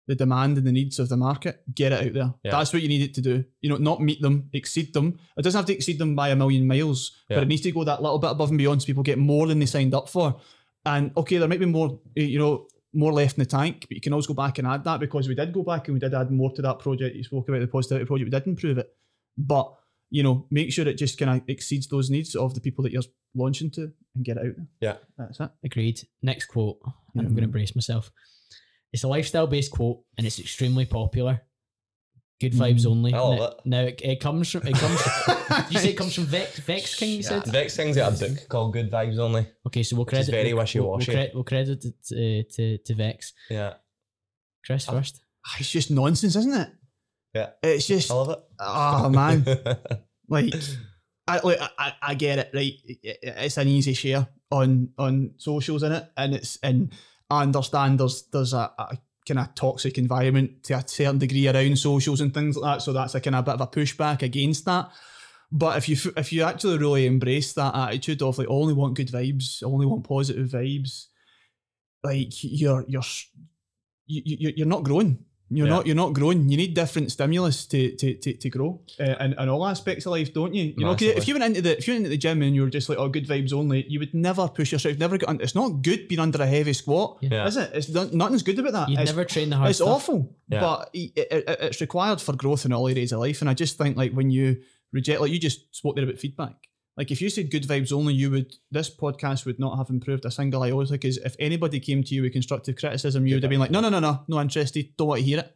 the demand and the needs of the market, get it out there. Yeah. That's what you need it to do. You know, not meet them, exceed them. It doesn't have to exceed them by a million miles, Yeah. but it needs to go that little bit above and beyond so people get more than they signed up for. And okay, there might be more, eh, you know, more left in the tank, but you can always go back and add that because we did go back and we did add more to that project. You spoke about the positivity project, we did improve it. But you know, make sure it just kind of exceeds those needs of the people that you're launching to and get it out there. Yeah. That's it. Agreed. Next quote, and I'm going to brace myself. It's a lifestyle based quote, and it's extremely popular. Good vibes Mm, only. I love now, it. now it, it comes from. It comes. Did you say it comes from Vex? Vex King. You said. Vex King's got a book called Good Vibes Only. Okay, so we'll Which is credit. very we'll, wishy-washy. We'll, credit, we'll credit it to, to, to Vex. Yeah. Chris first. Ah, It's just nonsense, isn't it? Yeah. It's just, I love it. oh man, like, I, like I, I- I get it, right? It- it- It's an easy share on on socials in it, and it's and I understand there's there's a, a kind of toxic environment to a certain degree around socials and things like that. So that's a kind of bit of a pushback against that. But if you if you actually really embrace that attitude of like only want good vibes, only want positive vibes, like you're you're you, you you're not growing. You're Yeah. not you're not growing. You need different stimulus to to, to, to grow uh, in, in all aspects of life, don't you? You know, 'cause if you went into the if you went into the gym and you were just like, oh, good vibes only, you would never push yourself. Never get. Un- it's not good being under a heavy squat, Yeah. is it? It's nothing's good about that. You'd never train the hard it's stuff. awful, Yeah. but it, it, it- it's required for growth in all areas of life. And I just think like when you reject, like you just spoke there about feedback. Like if you said good vibes only, you would this podcast would not have improved a single iota. Because if anybody came to you with constructive criticism, you would have been like, no, no, no, no, no interested, don't want to hear it.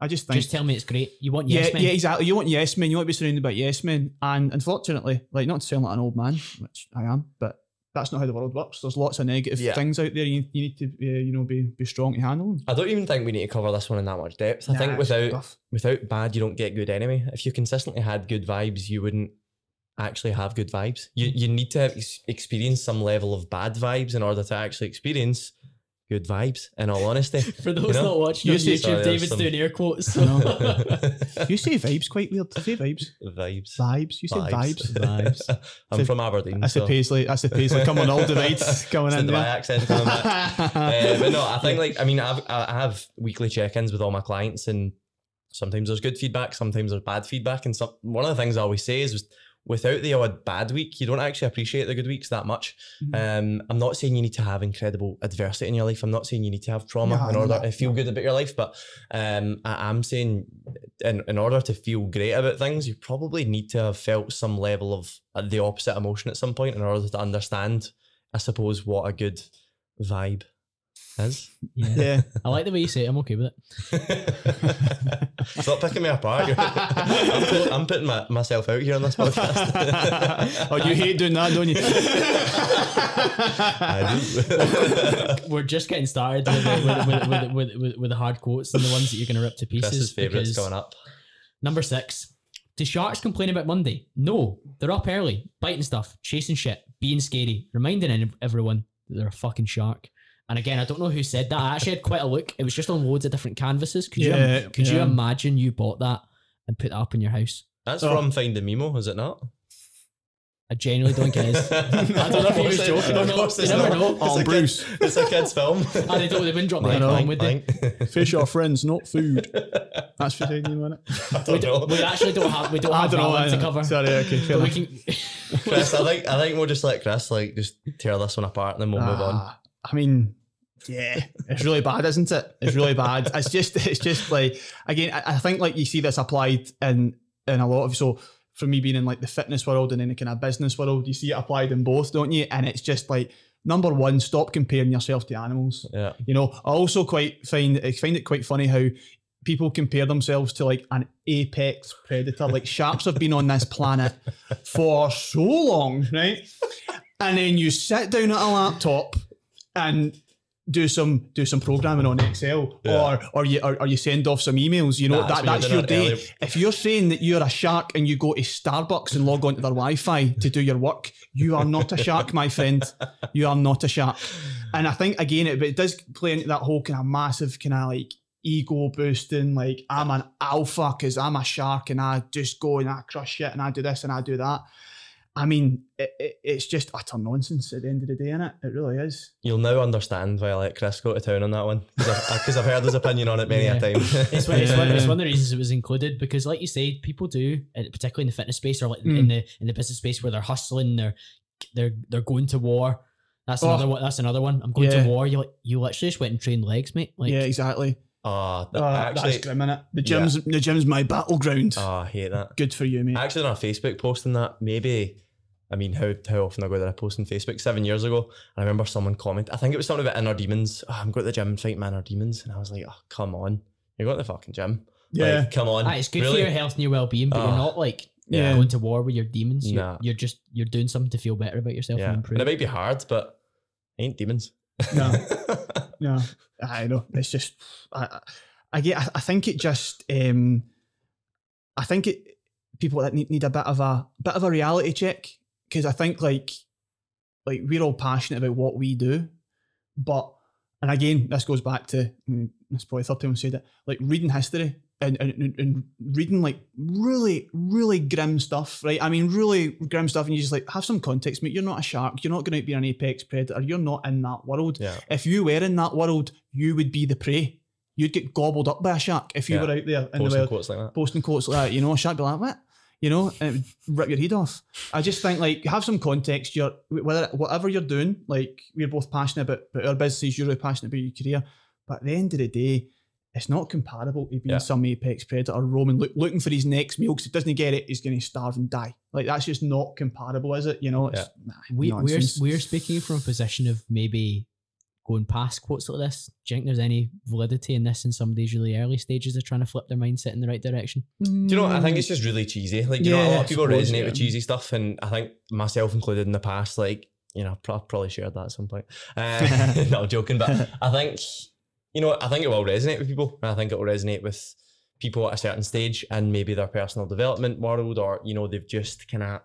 I just think Just tell me it's great. You want yeah, yes men. yeah, exactly. You want yes men. You want to be surrounded by yes men. And unfortunately, like not to sound like an old man, which I am, but that's not how the world works. There's lots of negative Yeah. things out there. You, you need to, uh, you know, be be strong to handle them. I don't even think we need to cover this one in that much depth. I Nah, think without without bad, you don't get good anyway. If you consistently had good vibes, you wouldn't actually have good vibes. You you need to ex- experience some level of bad vibes in order to actually experience good vibes. In all honesty, For those You know? not watching You on say- YouTube, Sorry, David's some- doing air quotes. I know. you say vibes quite weird. You say vibes. vibes. Vibes. You say vibes. Vibes. I'm So- from Aberdeen. That's so a Paisley. That's a Paisley. Come on, all divides coming it's in the there. accent coming back. uh, but no, I think like I mean I've, I have weekly check-ins with all my clients, and sometimes there's good feedback, sometimes there's bad feedback, and some one of the things I always say is without the odd bad week, you don't actually appreciate the good weeks that much. Um, I'm not saying you need to have incredible adversity in your life. I'm not saying you need to have trauma No, in order no, to feel good about your life, but um, I, I'm saying in, in order to feel great about things, you probably need to have felt some level of uh, the opposite emotion at some point in order to understand, I suppose, what a good vibe is. Yeah. Yeah. I like the way you say it. I'm okay with it. Stop picking me apart. I'm, put- I'm putting my, myself out here on this podcast. oh, you hate doing that, don't you? I do. We're just getting started with, the- with, with, with, with, with, with the hard quotes and the ones that you're going to rip to pieces. Chris's favourites going up. Number six. Do sharks complain about Monday? No. They're up early, biting stuff, chasing shit, being scary, reminding everyone that they're a fucking shark. And again, I don't know who said that. I actually had quite a look. It was just on loads of different canvases. Could you Yeah, could you imagine you bought that and put that up in your house? That's Oh. from Finding Nemo, is it not? I genuinely don't think it is. I don't know if he was joking or not. You never know. Oh, It's a Bruce. Kid, it's a kid's film. Ah, they don't. They wouldn't drop the I F know. bomb, would they? Fish are friends, not food. That's for saying you, it? I We, don't know. don't, we actually don't have. We don't I have don't that know. one to cover. Sorry, okay. fair we can. Chris, I think I think we'll just let Chris like just tear this one apart and then we'll move on. Ah, I mean, yeah, it's really bad, isn't it? It's really bad. It's just, it's just like again. I, I think like you see this applied in in a lot of so. For me being in like the fitness world and in the kind of business world, you see it applied in both, don't you? And it's just like number one, stop comparing yourself to animals. Yeah. You know, I also quite find I find it quite funny how people compare themselves to like an apex predator. Like sharks have been on this planet for so long, right? And then you sit down at a laptop and do some do some programming on Excel, Yeah. or or you or, or you send off some emails. You know Nah, that that's your day. earlier. If you're saying that you're a shark and you go to Starbucks and log onto their Wi-Fi to do your work, you are not a shark, my friend. You are not a shark. And I think again, it, but it does play into that whole kind of massive kind of like ego boosting. Like I'm an alpha because I'm a shark and I just go and I crush shit and I do this and I do that. I mean, it, it, it's just utter nonsense at the end of the day, innit? It really is. You'll now understand why I let Chris go to town on that one because I've, heard his opinion on it many Yeah. a time. It's one, it's, one, it's one of the reasons it was included because, like you say, people do, particularly in the fitness space or like Mm. in the in the business space where they're hustling, they're they're they're going to war. That's Oh. another one. That's another one. I'm going Yeah. to war. You like you literally just went and trained legs, mate. Like yeah, exactly. Oh, Oh, actually, that's grim, innit? The yeah. gym's the gym's my battleground. oh, I hate that. Good for you, mate. I actually on a Facebook post on that. Maybe, I mean, how how often ago did I post on Facebook? Seven years ago. And I remember someone comment. I think it was something about inner demons. Oh, I'm going to the gym and fight my inner demons. And I was like, oh, come on. You're going to the fucking gym. yeah, Like, come on. ah, it's good really? for your health and your well being, but Oh. you're not like yeah. going to war with your demons. You're, Nah. you're just you're doing something to feel better about yourself Yeah. and And improve. it might be hard, but I ain't demons. No. No, I know. It's just, I, I, I get. I, I think it just. um I think it people that need, need a bit of a bit of a reality check because I think like like we're all passionate about what we do, but and again this goes back to mm, it's probably third time I said it like reading history and, and, and- reading like really really grim stuff right I mean really grim stuff and you just like have some context mate you're not a shark you're not going to be an apex predator you're not in that world yeah. if you were in that world, you would be the prey. you'd get gobbled up by a shark if you Yeah. were out there in the Posting wild quotes like that. posting quotes like that. You know, a shark be like, what? You know, and rip your head off. I just think like have some context. You're whether whatever you're doing, like we're both passionate about, about our businesses. You're really passionate about your career, but at the end of the day, it's not comparable to being Yeah. some apex predator roaming look, looking for his next meal because he doesn't get it, he's going to starve and die. Like that's just not comparable, is it? You know, it's nah, We, we're we're speaking from a position of maybe going past quotes like this. Do you think there's any validity in this in somebody's really early stages of trying to flip their mindset in the right direction? Do you know? what? I think Mm. it's just really cheesy. Like you know, a lot of people resonate yeah. with cheesy stuff, and I think myself included in the past. Like you know, pro- probably shared that at some point. Uh, no, I'm joking, but I think you know, I think it will resonate with people, and I think it will resonate with people at a certain stage and maybe their personal development world, or you know, they've just kind of.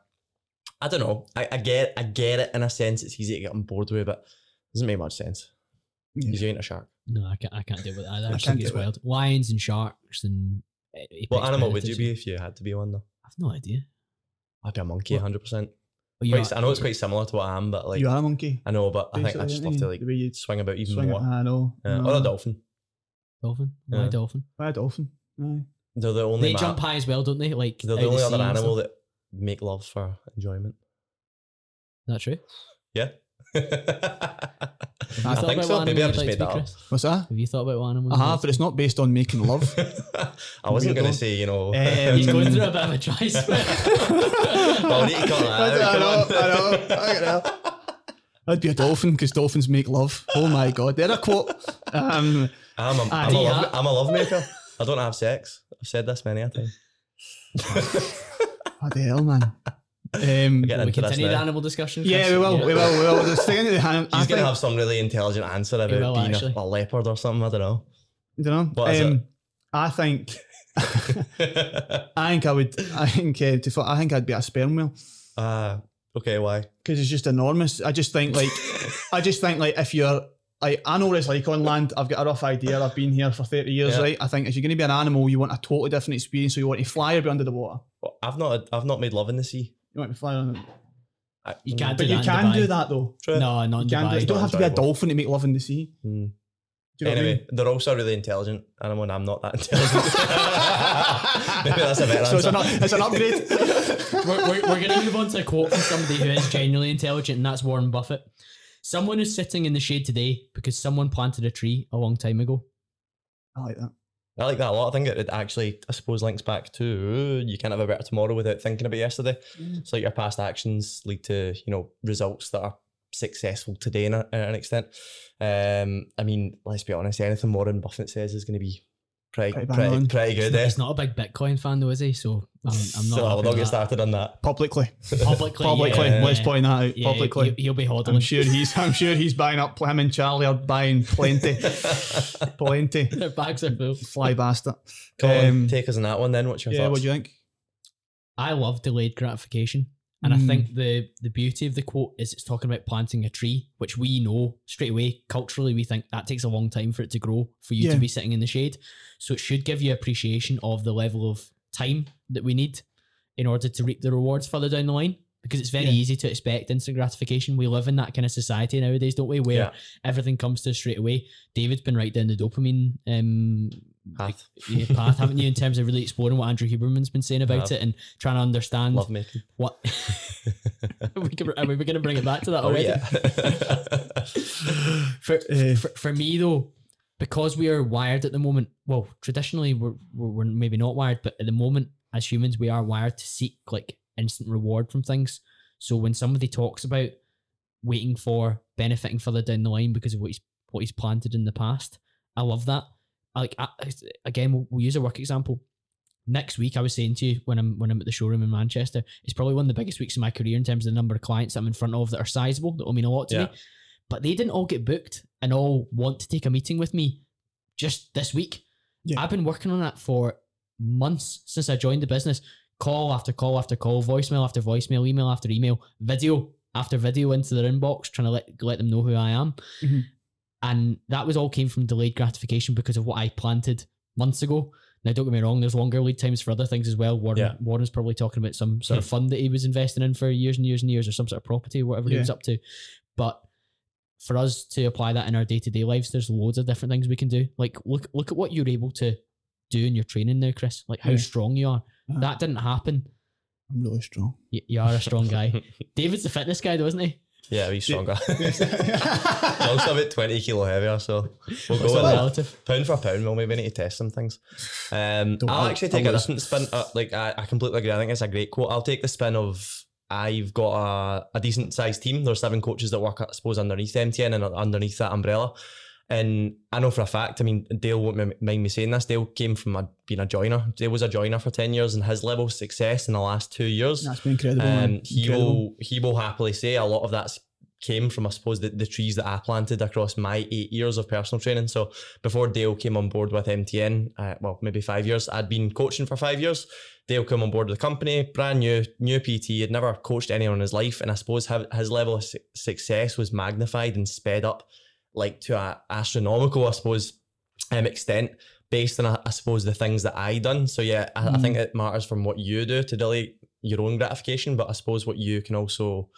I don't know. I, I get, I get it in a sense. It's easy to get on board with, but it doesn't make much sense. Yeah. Because you ain't a shark. No, I can't. I can't deal with that. Either. I, I just can't think it's do it. wild. Lions and sharks and. apex What animal would you be if you had to be one though? I've no idea. I'd be a monkey, What? hundred percent. Quite- are- I know it's quite similar to what I am, but like you are a monkey. I know, but I think I just love to like the way you swing about even swing it. more. I know. Yeah. know. Or a dolphin. dolphin. Why Yeah. dolphin? Why a dolphin? Aye. They're the only They ma- jump high as well, don't they? Like they're the only sea other animal that make love for enjoyment. Is that true? Yeah. Have I think so. what Maybe I've just like made that up. What's that? Have you thought about what animal? I you'd have, but it's not based on making love. I wasn't going to say, you know. Um, He's going through a bit of a dry spell. well, we need to cut that I out. know, I know, I know. I'd be a dolphin because dolphins make love. Oh my god, they're a quote. Um, I'm a, I'm, a love, I'm a lovemaker. I don't have sex. I've said this many a time. what the hell, man? Um, we into this continue the animal discussion. yeah, Chris? we will, we will, we will. The thing is, I He's going to have some really intelligent answer about will, being a, actually. a leopard or something. I don't know. you know, What is um, I think, I think I would, I think, uh, to, I think I'd be a sperm whale uh, okay, why? because it's just enormous. I just think like, I just think like if you're. Like, I know what it's like on land. I've got a rough idea. I've been here for 30 years, Yeah. right? I think if you're going to be an animal, you want a totally different experience. So you want to fly or be under the water. Well, I've not I've not made love in the sea. You want to fly on I, You mm. can't But do you that in can Dubai. do that though. True. No, not in You, can do, you don't have to be a dolphin to make love in the sea. Hmm. Do you know what I Anyway, mean? they're also really intelligent animal, and I'm not that intelligent. Maybe that's a better So it's answer. an, it's an upgrade. we're, we're, we're going to move on to a quote from somebody who is genuinely intelligent, and that's Warren Buffett. Someone is sitting in the shade today because someone planted a tree a long time ago. I like that. I like that a lot. I think it, it actually, I suppose, links back to you can't have a better tomorrow without thinking about yesterday. Mm. It's like your past actions lead to you know results that are successful today in a, in an extent. Um, I mean, let's be honest, anything Warren Buffett says is going to be pretty Pretty pretty, pretty, good. He's not a big Bitcoin fan, though, is he? So I'm, I'm not. so I'll not get started on that. Publicly. Publicly, Publicly. yeah, Let's point that out. Yeah, Publicly. he, will be I'm sure he's I'm sure he's buying up him and Charlie are buying plenty. plenty. Their bags are full. Fly bastard. Come on, Um, take us on that one then. What's your yeah, thoughts? what do you think? I love delayed gratification. And I Mm. think the the beauty of the quote is it's talking about planting a tree, which we know straight away culturally we think that takes a long time for it to grow, for you Yeah. to be sitting in the shade. So it should give you appreciation of the level of time that we need in order to reap the rewards further down the line. Because it's very Yeah. easy to expect instant gratification. We live in that kind of society nowadays, don't we? Where Yeah. everything comes to us straight away. David's been right down the dopamine um, Path. yeah, path, haven't you? In terms of really exploring what Andrew Huberman's been saying about it and trying to understand Love making. what are we, gonna- are we going to bring it back to that Oh already? yeah. For, Uh, for for me though, because we are wired at the moment. Well, traditionally we're, we're we're maybe not wired, but at the moment as humans we are wired to seek like instant reward from things. So when somebody talks about waiting for benefiting further down the line because of what he's what he's planted in the past, I love that. Like I, again, we'll, we'll use a work example. Next week, I was saying to you when I'm when I'm at the showroom in Manchester, it's probably one of the biggest weeks of my career in terms of the number of clients I'm in front of that are sizable that will mean a lot to Yeah. me. But they didn't all get booked and all want to take a meeting with me just this week. Yeah. I've been working on that for months since I joined the business. Call after call after call, voicemail after voicemail, email after email, video after video into their inbox, trying to let let them know who I am. Mhm. And that was all came from delayed gratification because of what I planted months ago. Now, don't get me wrong, there's longer lead times for other things as well. Warren, Yeah. Warren's probably talking about some sort of fund that he was investing in for years and years and years, or some sort of property, or whatever he was up to. But for us to apply that in our day to day lives, there's loads of different things we can do. Like look look at what you're able to do in your training now, Chris. Like how Yeah. strong you are. Uh-huh. That didn't happen. I'm really strong. You, you are a strong guy. David's the fitness guy, though, isn't he? Yeah, he's stronger. Yes. also about 20 kilo heavier, so we'll What's go that with that. relative? Pound for pound, we'll maybe need to test some things. Um, Don't I'll worry, actually take a different spin. Uh, like I, I completely agree. I think it's a great quote. I'll take the spin of I've got a, a decent sized team. There's seven coaches that work, I suppose, underneath MTN and underneath that umbrella. And I know for a fact, I mean, Dale won't mind me saying this. Dale came from a, being a joiner. Dale was a joiner for 10 years, and his level of success in the last two years That's been incredible. um, he Incredible. will he will happily say a lot of that came from I suppose the, the trees that I planted across my eight years of personal training. So before Dale came on board with MTN, uh, well maybe five years, I'd been coaching for five years. Dale came on board with the company, brand new, new PT, had never coached anyone in his life, and I suppose his, his level of su- success was magnified and sped up like to a astronomical, I suppose, um, extent based on I, I suppose the things that I done. So yeah, I, I think it matters from what you do to delay your own gratification, but I suppose what you can also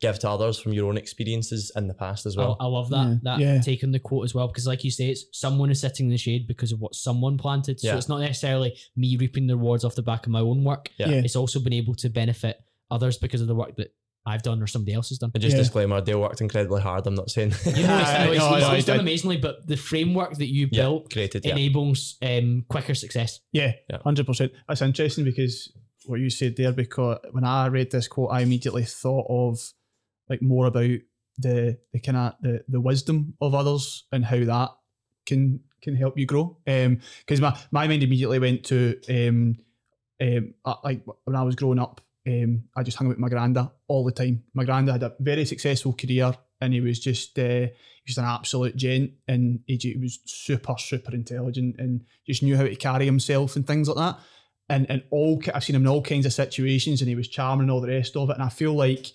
give to others from your own experiences in the past as well. I, I love that Yeah. that Yeah. take on the quote as well because, like you say, it's someone is sitting in the shade because of what someone planted. So Yeah. it's not necessarily me reaping the rewards off the back of my own work. Yeah. Yeah. It's also been able to benefit others because of the work that I've done or somebody else has done. And just Yeah. disclaimer, Dale worked incredibly hard. I'm not saying You know, he's, Yeah, no, he's- no, he's- no, he's done amazingly, but the framework that you yeah, built created. Yeah, enables um, quicker success. Yeah, Yeah. hundred percent. That's interesting because what you said there. Because when I read this quote, I immediately thought of like more about the the kind of the the wisdom of others and how that can can help you grow. Um, because my my mind immediately went to um, um, uh, like when I was growing up, um, I just hung out with my granda all the time. My granda had a very successful career, and he was just uh, he was an absolute gent, and he, he was super super intelligent and just knew how to carry himself and things like that. And and all I've seen him in all kinds of situations, and he was charming and all the rest of it. And I feel like,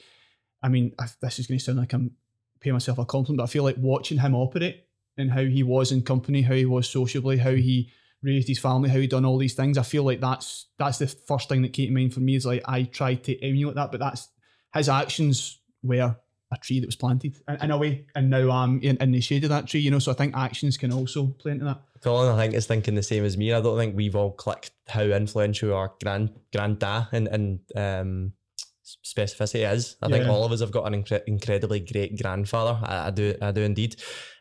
I mean, I, this is going to sound like I'm paying myself a compliment, but I feel like watching him operate and how he was in company, how he was sociably, how he raised his family, how he done all these things. I feel like that's that's the first thing that came to mind for me. Is like I tried to emulate that, but that's his actions were a tree that was planted in, in a way, and now I'm in, in the shade of that tree. You know, so I think actions can also play into that. Colin, I think is thinking the same as me. I don't think we've all clicked how influential our grand granda and and um, specificity is. I think all of us have got an incre- incredibly great grandfather. I, I do, I do indeed.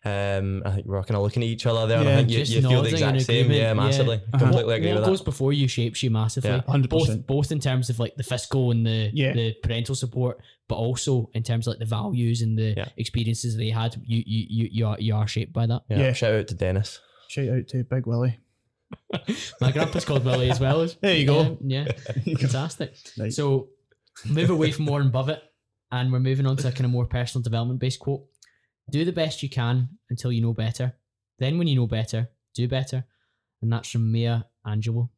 Um, I think we're kind of looking at each other there, and I think you, just you feel the nodding exact same. agreement, Yeah, yeah. massively, Uh-huh. completely what agree what with goes that. before you shapes you massively. Yeah. 100%. Both both in terms of like the fiscal and the Yeah. the parental support, but also in terms of like the values and the Yeah. experiences they had. You you you you are you are shaped by that. Yeah, Yeah. shout out to Dennis. Shout out to Big Willie. My grandpa's called Willie as well. There you go. Yeah, yeah. fantastic. Right. So move away from Warren Buffett, and we're moving on to a kind of more personal development based quote. Do the best you can until you know better. Then, when you know better, do better. And that's from Maya Angelou.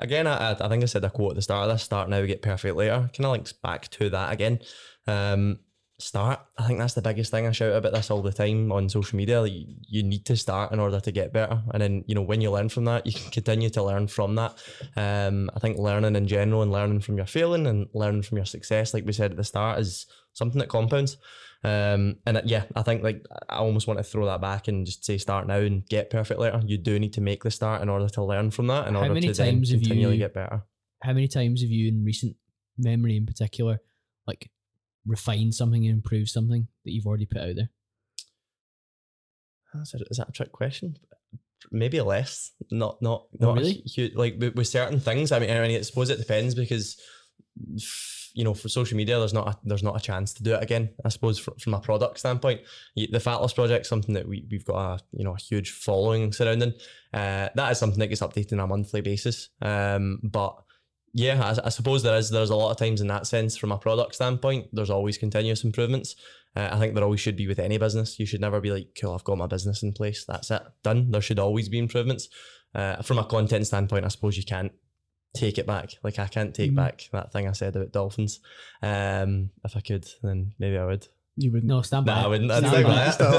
Again, I, I- think I said a quote at the start of this: "Start now, we get perfect later." Kind of links back to that again. Um, start. I think that's the biggest thing. I shout about this all the time on social media. Like, you, need to start in order to get better, and then you know when you learn from that, you can continue to learn from that. Um, I think learning in general and learning from your failing and learning from your success, like we said at the start, is something that compounds. Um, and it- yeah, I think like I almost want to throw that back and just say start now and get perfect later. You do need to make the start in order to learn from that, in How order many to then times have continually you- get better. How many times have you, in recent memory in particular, like refined something and improve something that you've already put out there? That's a, that a trick question? Maybe less. Not not Oh, not really? hu- like with, with certain things. I mean, I mean, I suppose it depends because you know, for social media, there's not a, there's not a chance to do it again. I suppose fr- from a product standpoint, the Fat Loss Project, something that we we've got a you know a huge following surrounding. Uh, that is something that gets updated on a monthly basis. Um, but yeah, I, I suppose there is there's a lot of times in that sense from a product standpoint, there's always continuous improvements. Uh, I think there always should be with any business. You should never be like, cool, I've got my business in place. That's it, done. There should always be improvements. Uh, from a content standpoint, I suppose you can't take it back. Like I can't take Mhm. back that thing I said about dolphins. Um, if I could, then maybe I would. You wouldn't. No, stand by Nah, I wouldn't. I'd Stand by by it. Still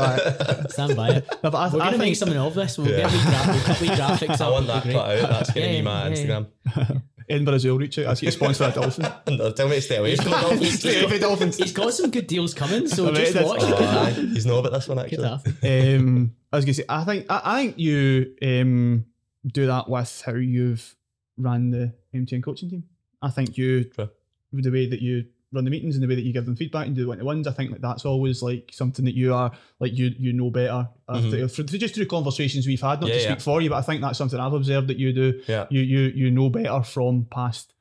it. Stand by it. No, but I, We're I gonna make something of this. We'll Yeah. get wee, gra- we'll put graphics I want that be cut out. That's going to Yeah, be my yeah, yeah. Instagram. Edinburgh as well reach out. I see a sponsor a dolphin. No, Tell me to stay away from the Dolphins. Stay away from dolphins. He's got some good deals coming, so I just that's- watch. Oh, Good aye. stuff. He's know about this one actually. stuff. um, I was gonna say, I think I, I think you um, do that with how you've ran the MTN coaching team. I think you True. the way that you run the meetings and the way that you give them feedback and do the one to ones. I think like that's always like something that you are like you you know better after, Mhm. through, just through conversations we've had. Not Yeah, to yeah. speak for you, but I think that's something I've observed that you do. Yeah. You you you know better from past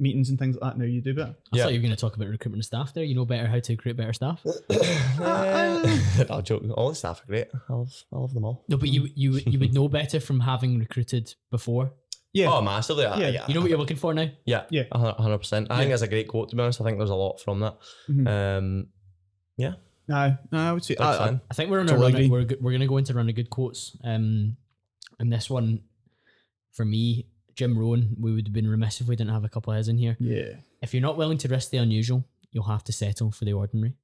meetings and things like that. Now you do better. I Yeah. thought you were going to talk about recruitment of staff there. You know better how to recruit better staff. I'll joke. All the staff are great. I love, I love them all. No, but you you you would know better from having recruited before. Yeah. Oh, massively. Yeah, Yeah. yeah. You know what you're looking for now. Yeah, Yeah. a hun- a hundred percent. I think that's a great quote. To be honest, I think there's a lot from that. Mhm. Um, No, no, I would say big I, I- I think we're on a run. agree. We're go- we're going to go into run of good quotes. Um, and this one, for me, Jim Rohn, we would have been remiss if we didn't have a couple of his in here. yeah. If you're not willing to risk the unusual, you'll have to settle for the ordinary.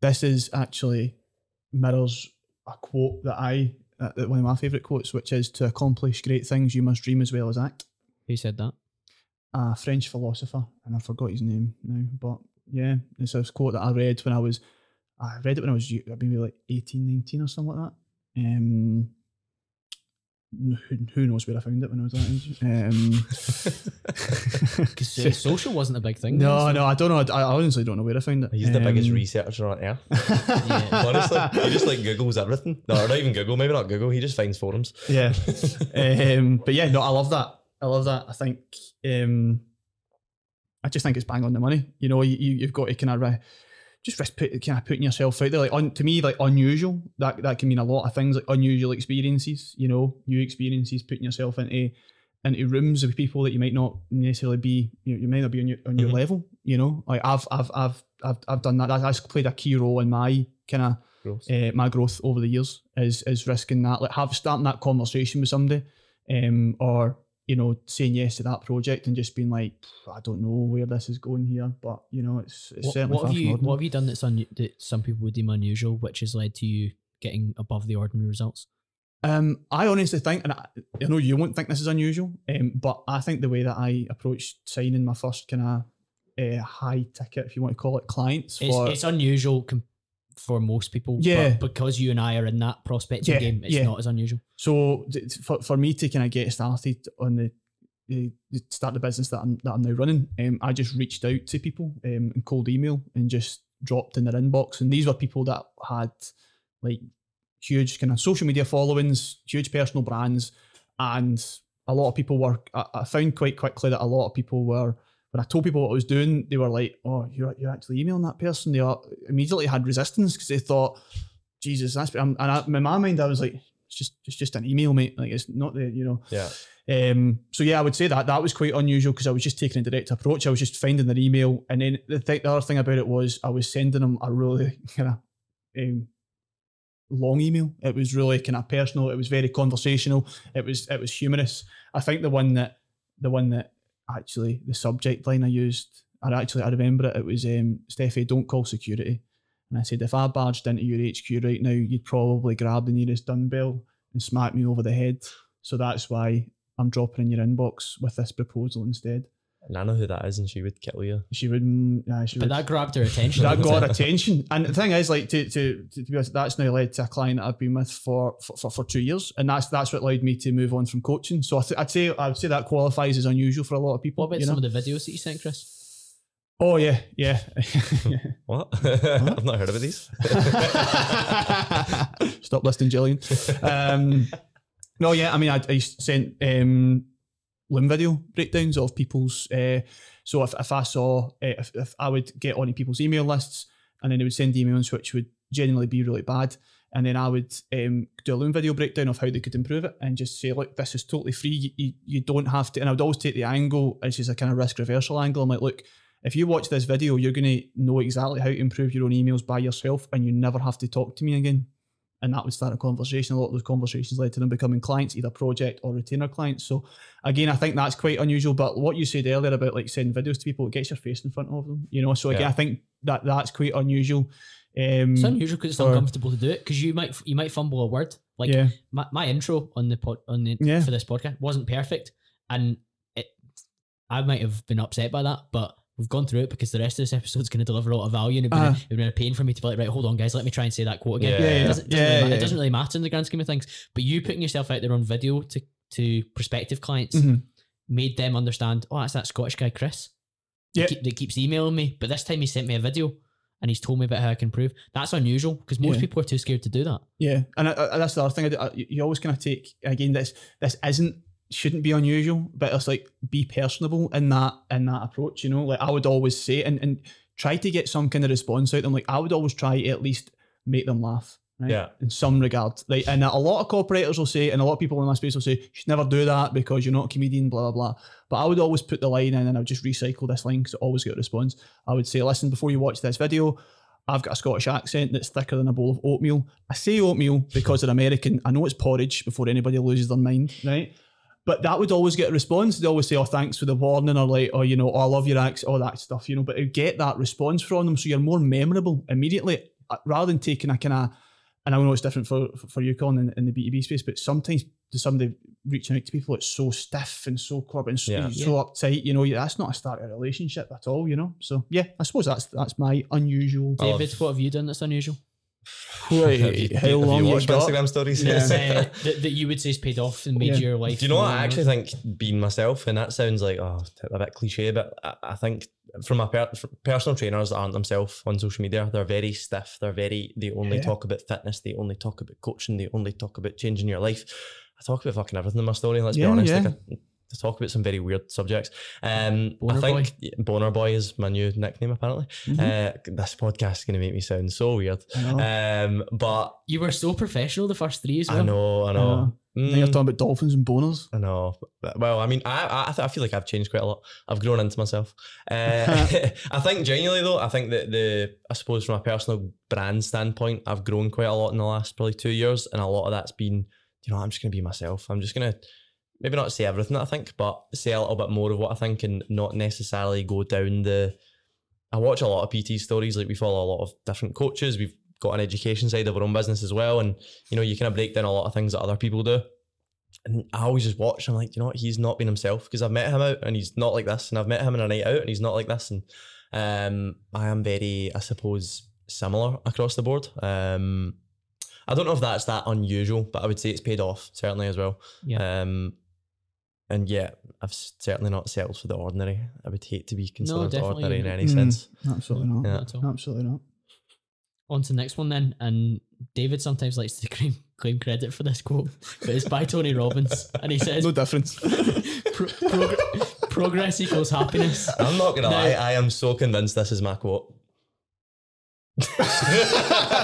this is actually mirrors a quote that I uh, one of my favourite quotes, which is to accomplish great things you must dream as well as act. Who said that? A French philosopher, and I forgot his name now, but yeah, it's a quote that I read when I was I read it when I was maybe like 18, 19 or something like that. Um, who, who knows where I found it when I was that age? Um, Because uh, social wasn't a big thing. no, then, so- no, I don't know. I honestly don't know where I found it. He's the biggest Um, researcher on earth. Yeah. Honestly, he just like Googles everything. No, not even Google. Maybe not Google. He just finds forums. Yeah. um, but yeah, no, I love that. I love that. I think um, I just think it's bang on the money. You know, you, you you've got to kind of re- just risk put, kind of putting yourself out there. Like on, to me, like unusual. That that can mean a lot of things. Like unusual experiences. You know, new experiences. Putting yourself into into rooms with people that you might not necessarily be. You, know, you might not be on your on your Mhm. level. You know, like I've I've I've I've, I've done that. That's played a key role in my kind of Gross. uh, my growth over the years is is risking that, like have starting that conversation with somebody, um, or you know saying yes to that project and just being like, I don't know where this is going here, but you know it's it's What, certainly what have you. What have you done that's un, that some people would deem unusual, which has led to you getting above the ordinary results? Um, I honestly think, and I, I know you won't think this is unusual, um, but I think the way that I approached signing my first kind of uh, high ticket, if you want to call it, clients It's, for it's unusual com- for most people. Yeah. But because you and I are in that prospecting Yeah, game, it's yeah. not as unusual. So for, for me to kind of get started on the, the, start the business that I'm that I'm now running, um, I just reached out to people um, in cold email and just dropped in their inbox, and these were people that had like huge kind of social media followings, huge personal brands, and a lot of people were. I, I found quite quickly that a lot of people were. When I told people what I was doing, they were like, "Oh, you're you're actually emailing that person." They immediately had resistance because they thought, "Jesus, that's." And I, in my mind, I was like, it's just it's just an email, mate. Like it's not the you know. Yeah. Um. So yeah, I would say that that was quite unusual because I was just taking a direct approach. I was just finding their email, and then the, th- the other thing about it was I was sending them a really kind of um, long email. It was really kind of personal. It was very conversational. It was it was humorous. I think the one that the one that actually the subject line I used, I actually I remember it. It was um, Steffi, don't call security. And I said, if I barged into your HQ right now, you'd probably grab the nearest dumbbell and smack me over the head. So that's why I'm dropping in your inbox with this proposal instead. And I know who that is, and she would kill you. She would, uh, she But would that grabbed her attention. that got her attention. And the thing is, like to to to, to be honest, that's now led to a client that I've been with for for, for, for two years, and that's that's what allowed me to move on from coaching. So I th- I'd say I'd say that qualifies as unusual for a lot of people. What about you know? some of the videos that you sent, Chris? Oh yeah, yeah. What? I've not heard of these. Stop listening, Gillian. Um, no, yeah. I mean, I, I sent um, Loom video breakdowns of people's. Uh, so if, if I saw, uh, if, if I would get onto people's email lists, and then they would send emails which would generally be really bad, and then I would um, do a loom video breakdown of how they could improve it, and just say, look, this is totally free. You, you, you don't have to. And I would always take the angle, which is a kind of risk reversal angle. I'm like, look. If you watch this video, you're going to know exactly how to improve your own emails by yourself, and you never have to talk to me again and that would start a conversation. A lot of those conversations led to them becoming clients, either project or retainer clients. So again, I think that's quite unusual. But what you said earlier about like sending videos to people, it gets your face in front of them. You know, so again, Yeah. I think that that's quite unusual. Um, It's unusual because it's or- uncomfortable to do it because you might you might fumble a word. Like yeah, my, my intro on the pod on the Yeah. for this podcast wasn't perfect, and it I might have been upset by that, but we've gone through it because the rest of this episode is going to deliver a lot of value, and it'd been, Uh-huh. a, it'd been a pain for me to be like, right, hold on, guys, let me try and say that quote again. Yeah, yeah, It yeah, doesn't, doesn't yeah, really ma- yeah. It doesn't really matter in the grand scheme of things. But you putting yourself out there on video to to prospective clients Mhm. made them understand. Oh, that's that Scottish guy, Chris. that Yeah. keep- that keeps emailing me, but this time he sent me a video and he's told me about how I can improve. That's unusual because most Yeah. people are too scared to do that. Yeah, and I, I, that's the other thing. I, do- I, you always kind of take again. This this isn't shouldn't be unusual, but it's like be personable in that in that approach. You know, like I would always say and and try to get some kind of response out of them. Like I would always try to at least make them laugh. Right? Yeah. In some regard, like, and a lot of copywriters will say, and a lot of people in my space will say, you should never do that because you're not a comedian, blah blah blah. But I would always put the line in, and I would just recycle this line because I always get a response. I would say, listen, before you watch this video, I've got a Scottish accent that's thicker than a bowl of oatmeal. I say oatmeal because they're American. I know it's porridge before anybody loses their mind, right? But that would always get a response. They always say, "Oh, thanks for the warning," or like, "Oh, you know, oh, I love your accent," all that stuff, you know. But you get that response from them, so you're more memorable immediately, uh, rather than taking a kind of. And I know it's different for for you, Colin, in, in the B two B space, but sometimes to somebody reaching out to people, it's so stiff and so corporate and so, Yeah. so uptight. You know, that's not a start of a relationship at all. You know, so yeah, I suppose that's that's my unusual. I love- David, what have you done that's unusual? Wait, Have you- how have you long you watched my got? Instagram stories? Yeah. uh, that, that you would say has paid off and made Yeah. your life. Do you know what? I actually think being myself, and that sounds like oh, a bit cliche, but I, I think from my per- from personal trainers that aren't themselves on social media, they're very stiff. They're very, they only Yeah. talk about fitness, they only talk about coaching, they only talk about changing your life. I talk about fucking everything in my story, let's Yeah, be honest. yeah. Like I, I talk about some very weird subjects. Um, Boner I think Boner Boy is my new nickname, apparently. Mhm. Uh, this podcast is going to make me sound so weird. Um, but You were so professional the first three as well. I know, I know. Now you're Mm. talking about dolphins and boners. I know. But- Well, I mean, I I, th- I feel like I've changed quite a lot. I've grown into myself. Uh, I think genuinely though, I think that the I suppose from a personal brand standpoint, I've grown quite a lot in the last probably two years, and a lot of that's been, you know, I'm just gonna be myself. I'm just gonna maybe not say everything that I think, but say a little bit more of what I think, and not necessarily go down the. I watch a lot of PT stories. Like we follow a lot of different coaches. We've got an education side of our own business as well, and you know, you kind of break down a lot of things that other people do. And I always just watch. I'm like, you know what? He's not been himself because I've met him out and he's not like this, and I've met him in a night out and he's not like this. And um, I am very, I suppose, similar across the board. Um, I don't know if that's that unusual, but I would say it's paid off certainly as well. Yeah. Um, and yeah, I've certainly not settled for the ordinary. I would hate to be considered definitely ordinary in any Mm. sense. Absolutely not. Yeah. Not at all. Absolutely not. On to the next one then. And David sometimes likes to claim, claim credit for this quote, but it's by Tony Robbins. And he says, No difference. Pro- progr- progress equals happiness. I'm not gonna No. lie. I am so convinced this is my quote.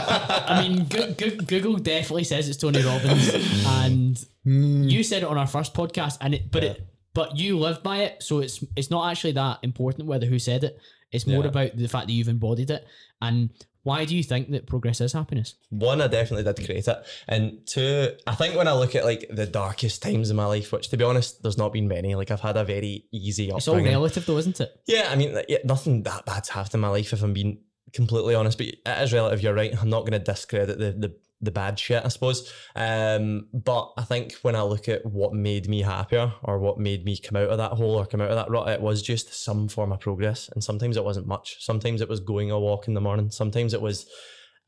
I mean, Go- Go- Google definitely says it's Tony Robbins, and Mm. you said it on our first podcast, and it, but it, but you live by it, so it's it's not actually that important whether who said it. It's more Yeah. about the fact that you've embodied it. And why do you think that progress is happiness? one, I definitely did create it, and two, I think when I look at like the darkest times in my life, which to be honest, there's not been many. Like I've had a very easy upbringing. It's all relative, though, isn't it? Yeah, I mean, like, yeah, nothing that bad's happened in my life if I'm being completely honest. But it is relative. You're right. I'm not going to discredit the the the bad shit, I suppose. Um, but I think when I look at what made me happier or what made me come out of that hole or come out of that rut, it was just some form of progress. And sometimes it wasn't much. Sometimes it was going a walk in the morning. Sometimes it was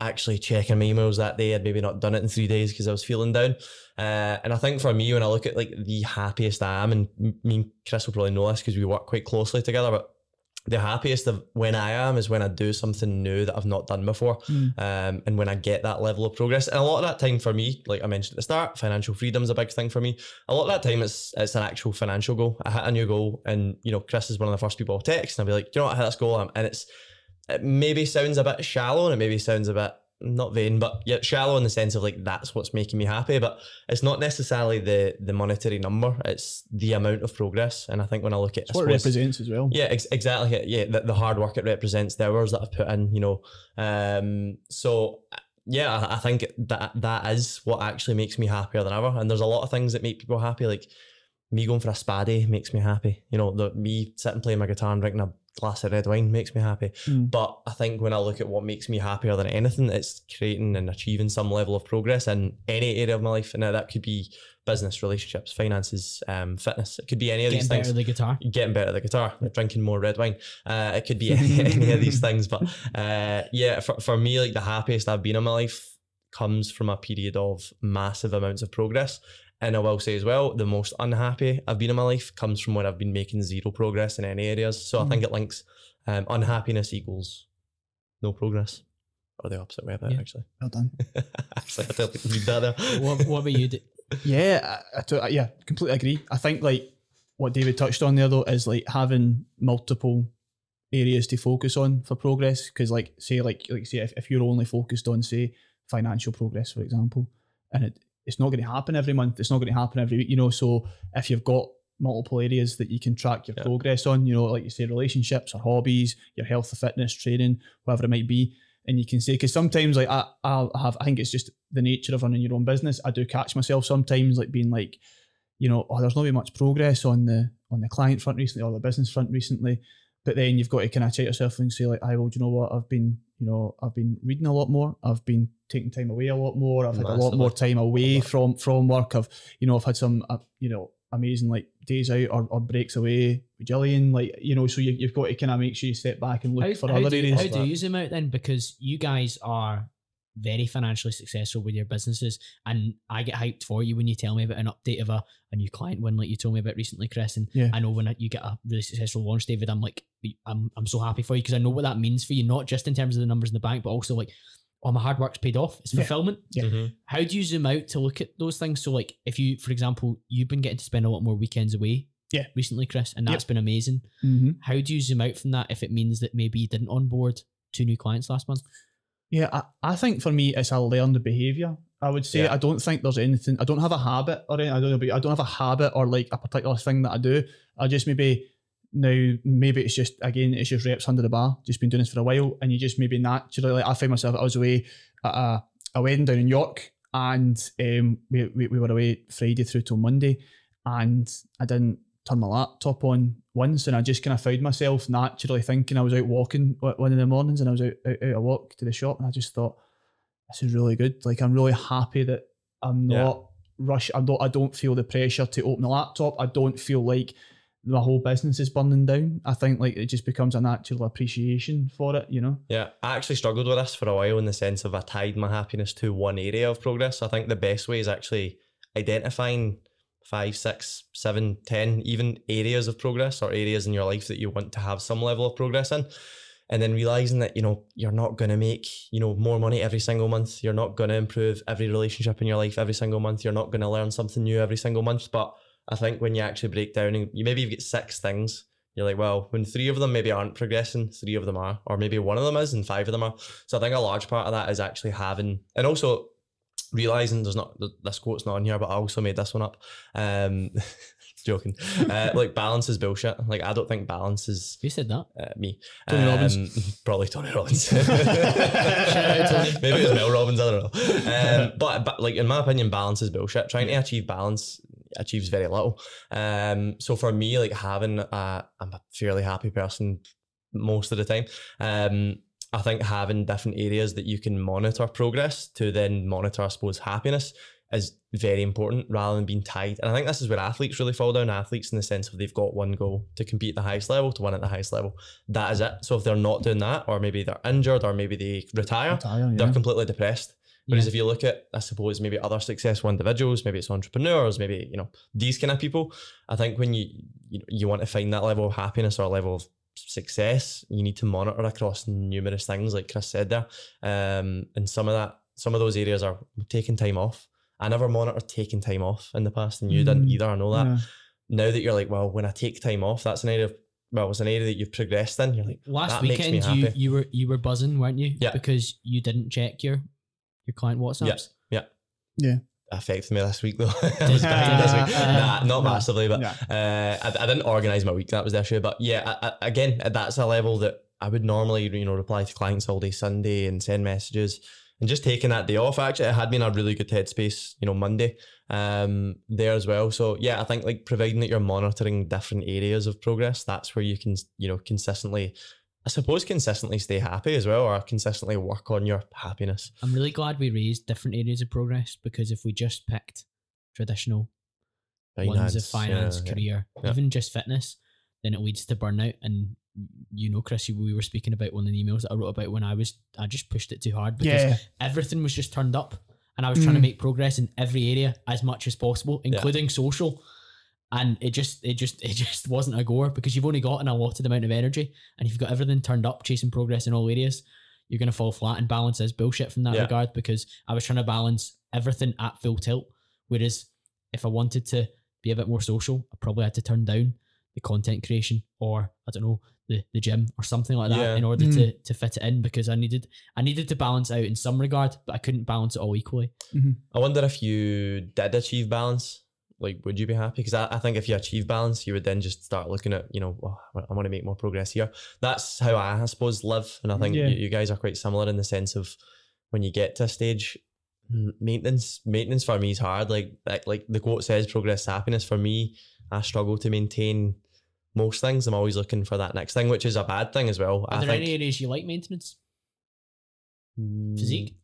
actually checking my emails that day. I'd maybe not done it in three days because I was feeling down. Uh, and I think for me, when I look at like the happiest I am, and me and Chris will probably know this because we work quite closely together, but the happiest of when I am is when I do something new that I've not done before. Mm. Um, and when I get that level of progress. And a lot of that time for me, like I mentioned at the start, financial freedom is a big thing for me. A lot of that time it's it's an actual financial goal. I hit a new goal and you know, Chris is one of the first people I'll text and I'll be like, "Do you know what, I hit this goal and it's it maybe sounds a bit shallow and it maybe sounds a bit not vain, but yet shallow in the sense of like that's what's making me happy. But it's not necessarily the the monetary number; it's the amount of progress. And I think when I look at It's I what it represents as well. yeah, ex- exactly. Yeah, the, the hard work it represents, the hours that I've put in, you know. Um, so yeah, I, I think that that is what actually makes me happier than ever. And there's a lot of things that make people happy, like me going for a spa day makes me happy. You know, the me sitting playing my guitar and drinking a glass of red wine makes me happy. Mm. But I think when I look at what makes me happier than anything, it's creating and achieving some level of progress in any area of my life. And now that could be business, relationships, finances, um, fitness. It could be any of Getting these better things at the guitar. getting better at the guitar, like drinking more red wine. Uh, it could be any, any of these things, but uh, yeah, for, for me, like the happiest I've been in my life comes from a period of massive amounts of progress. And I will say as well, the most unhappy I've been in my life comes from when I've been making zero progress in any areas. So I think it links um, unhappiness equals no progress, or the opposite way about Yeah. it. Actually, Well done. actually, I tell you, read that there. what, what about you? D- Yeah, I, I yeah, completely agree. I think like what David touched on there though is like having multiple areas to focus on for progress. Because like say like like say if, if you're only focused on say financial progress, for example, and it, it's not going to happen every month. It's not going to happen every week. You know, so if you've got multiple areas that you can track your Yeah. progress on, you know, like you say, relationships or hobbies, your health or fitness, training, whatever it might be, and you can say because sometimes like I I'll have I think it's just the nature of running your own business. I do catch myself sometimes like being like, you know, oh, there's not been much progress on the on the client front recently or the business front recently. But then you've got to kind of check yourself and say like, I will, do you know what? I've been, you know, I've been reading a lot more. I've been taking time away a lot more. I've had a lot more time away from from work. I've, you know, I've had some, uh, you know, amazing like days out or, or breaks away with Jillian. Like, you know, so you, you've got to kind of make sure you step back and look how, for how other do, areas. how do you zoom out then? Because you guys are very financially successful with your businesses, and I get hyped for you when you tell me about an update of a, a new client win, like you told me about recently, Chris. And Yeah. I know when you get a really successful launch, David, I'm like, I'm I'm so happy for you because I know what that means for you, not just in terms of the numbers in the bank, but also like, oh, my hard work's paid off. It's Yeah. fulfillment. Yeah. Mhm. How do you zoom out to look at those things? So, like, if you, for example, you've been getting to spend a lot more weekends away, Yeah. recently, Chris, and Yep. that's been amazing. Mm-hmm. How do you zoom out from that if it means that maybe you didn't onboard two new clients last month? Yeah, I, I think for me it's a learned behaviour. I would say Yeah. I don't think there's anything. I don't have a habit or anything. I don't know, but I don't have a habit or like a particular thing that I do. I just maybe now maybe it's just again it's just reps under the bar. Just been doing this for a while, and you just maybe naturally. Like I find myself I was away at a, a wedding down in York, and um, we, we we were away Friday through till Monday, and I didn't turn my laptop on once, and I just kind of found myself naturally thinking I was out walking one of the mornings, and I was out, out, out a walk to the shop, and I just thought this is really good. Like I'm really happy that I'm Yeah. not rush. I don't. I don't feel the pressure to open the laptop. I don't feel like my whole business is burning down. I think like it just becomes a natural appreciation for it. You know. Yeah, I actually struggled with this for a while in the sense of I tied my happiness to one area of progress. I think the best way is actually identifying five, six, seven, ten, even areas of progress or areas in your life that you want to have some level of progress in. And then realizing that, you know, you're not going to make, you know, more money every single month. You're not going to improve every relationship in your life every single month. You're not going to learn something new every single month. But I think when you actually break down and you maybe you get six things you're like, well, when three of them maybe aren't progressing, three of them are, or maybe one of them is and five of them are. So I think a large part of that is actually having, and also realizing there's not th- this quote's not on here, but I also made this one up. Um, joking. Uh, like balance is bullshit. Like I don't think balance is Who said that? uh, me. Tony Robbins. Probably Tony Robbins. Maybe it was Mel Robbins. I don't know. Um, but, but like in my opinion, balance is bullshit. Trying to achieve balance achieves very little. Um, so for me, like having, uh, I'm a fairly happy person most of the time. Um, I think having different areas that you can monitor progress to then monitor, I suppose, happiness is very important rather than being tied. And I think this is where athletes really fall down. Athletes in the sense of they've got one goal to compete at the highest level, to win at the highest level. That is it. So if they're not doing that, or maybe they're injured, or maybe they retire, Retire, they're completely depressed. Whereas Yeah. if you look at, I suppose, maybe other successful individuals, maybe it's entrepreneurs, maybe you know these kind of people. I think when you you, you want to find that level of happiness or a level of success, you need to monitor across numerous things, like Chris said there. Um, and some of that, some of those areas are taking time off. I never monitored taking time off in the past, and you didn't Mm, either. I know that. Yeah. Now that you're like, well, when I take time off, that's an area. Of, well, it's an area that you've progressed in. You're like, Last that makes me weekend, you happy. you were you were buzzing, weren't you? Yeah. Because you didn't check your your client WhatsApps. Affected me this week though. I was this week. Uh, Nah, not massively, but uh, I, I didn't organize my week. That was the issue. But yeah, I, I, again, that's a level that I would normally, you know, reply to clients all day Sunday and send messages. and just taking that day off. Actually, it had me in a really good headspace. You know, Monday um, there as well. So yeah, I think like providing that you're monitoring different areas of progress, that's where you can you know consistently. I suppose consistently stay happy as well, or consistently work on your happiness. I'm really glad we raised different areas of progress because if we just picked traditional ones of finance, yeah, career, Yeah. even just fitness, then it leads to burnout. And you know, Chris, we were speaking about one of the emails that I wrote about when I was, I just pushed it too hard because Yeah. everything was just turned up and I was trying to Mm. make progress in every area as much as possible, including social. And it just, it just, it just wasn't a goer because you've only got an allotted amount of energy, and if you've got everything turned up, chasing progress in all areas, you're gonna fall flat. And balance is bullshit from that Yeah. regard because I was trying to balance everything at full tilt. Whereas if I wanted to be a bit more social, I probably had to turn down the content creation or I don't know the, the gym or something like that Yeah. in order Mm. to to fit it in because I needed I needed to balance out in some regard, but I couldn't balance it all equally. I wonder if you did achieve balance, like, would you be happy? Because I, I think if you achieve balance, you would then just start looking at, you know, oh, I want to make more progress here. That's how I, I suppose, live. And I think Yeah. you, you guys are quite similar in the sense of when you get to a stage, maintenance maintenance for me is hard. Like, like, like the quote says, progress is happiness. For me, I struggle to maintain most things. I'm always looking for that next thing, which is a bad thing as well. Are I there think, any areas you like maintenance? Physique? Mm,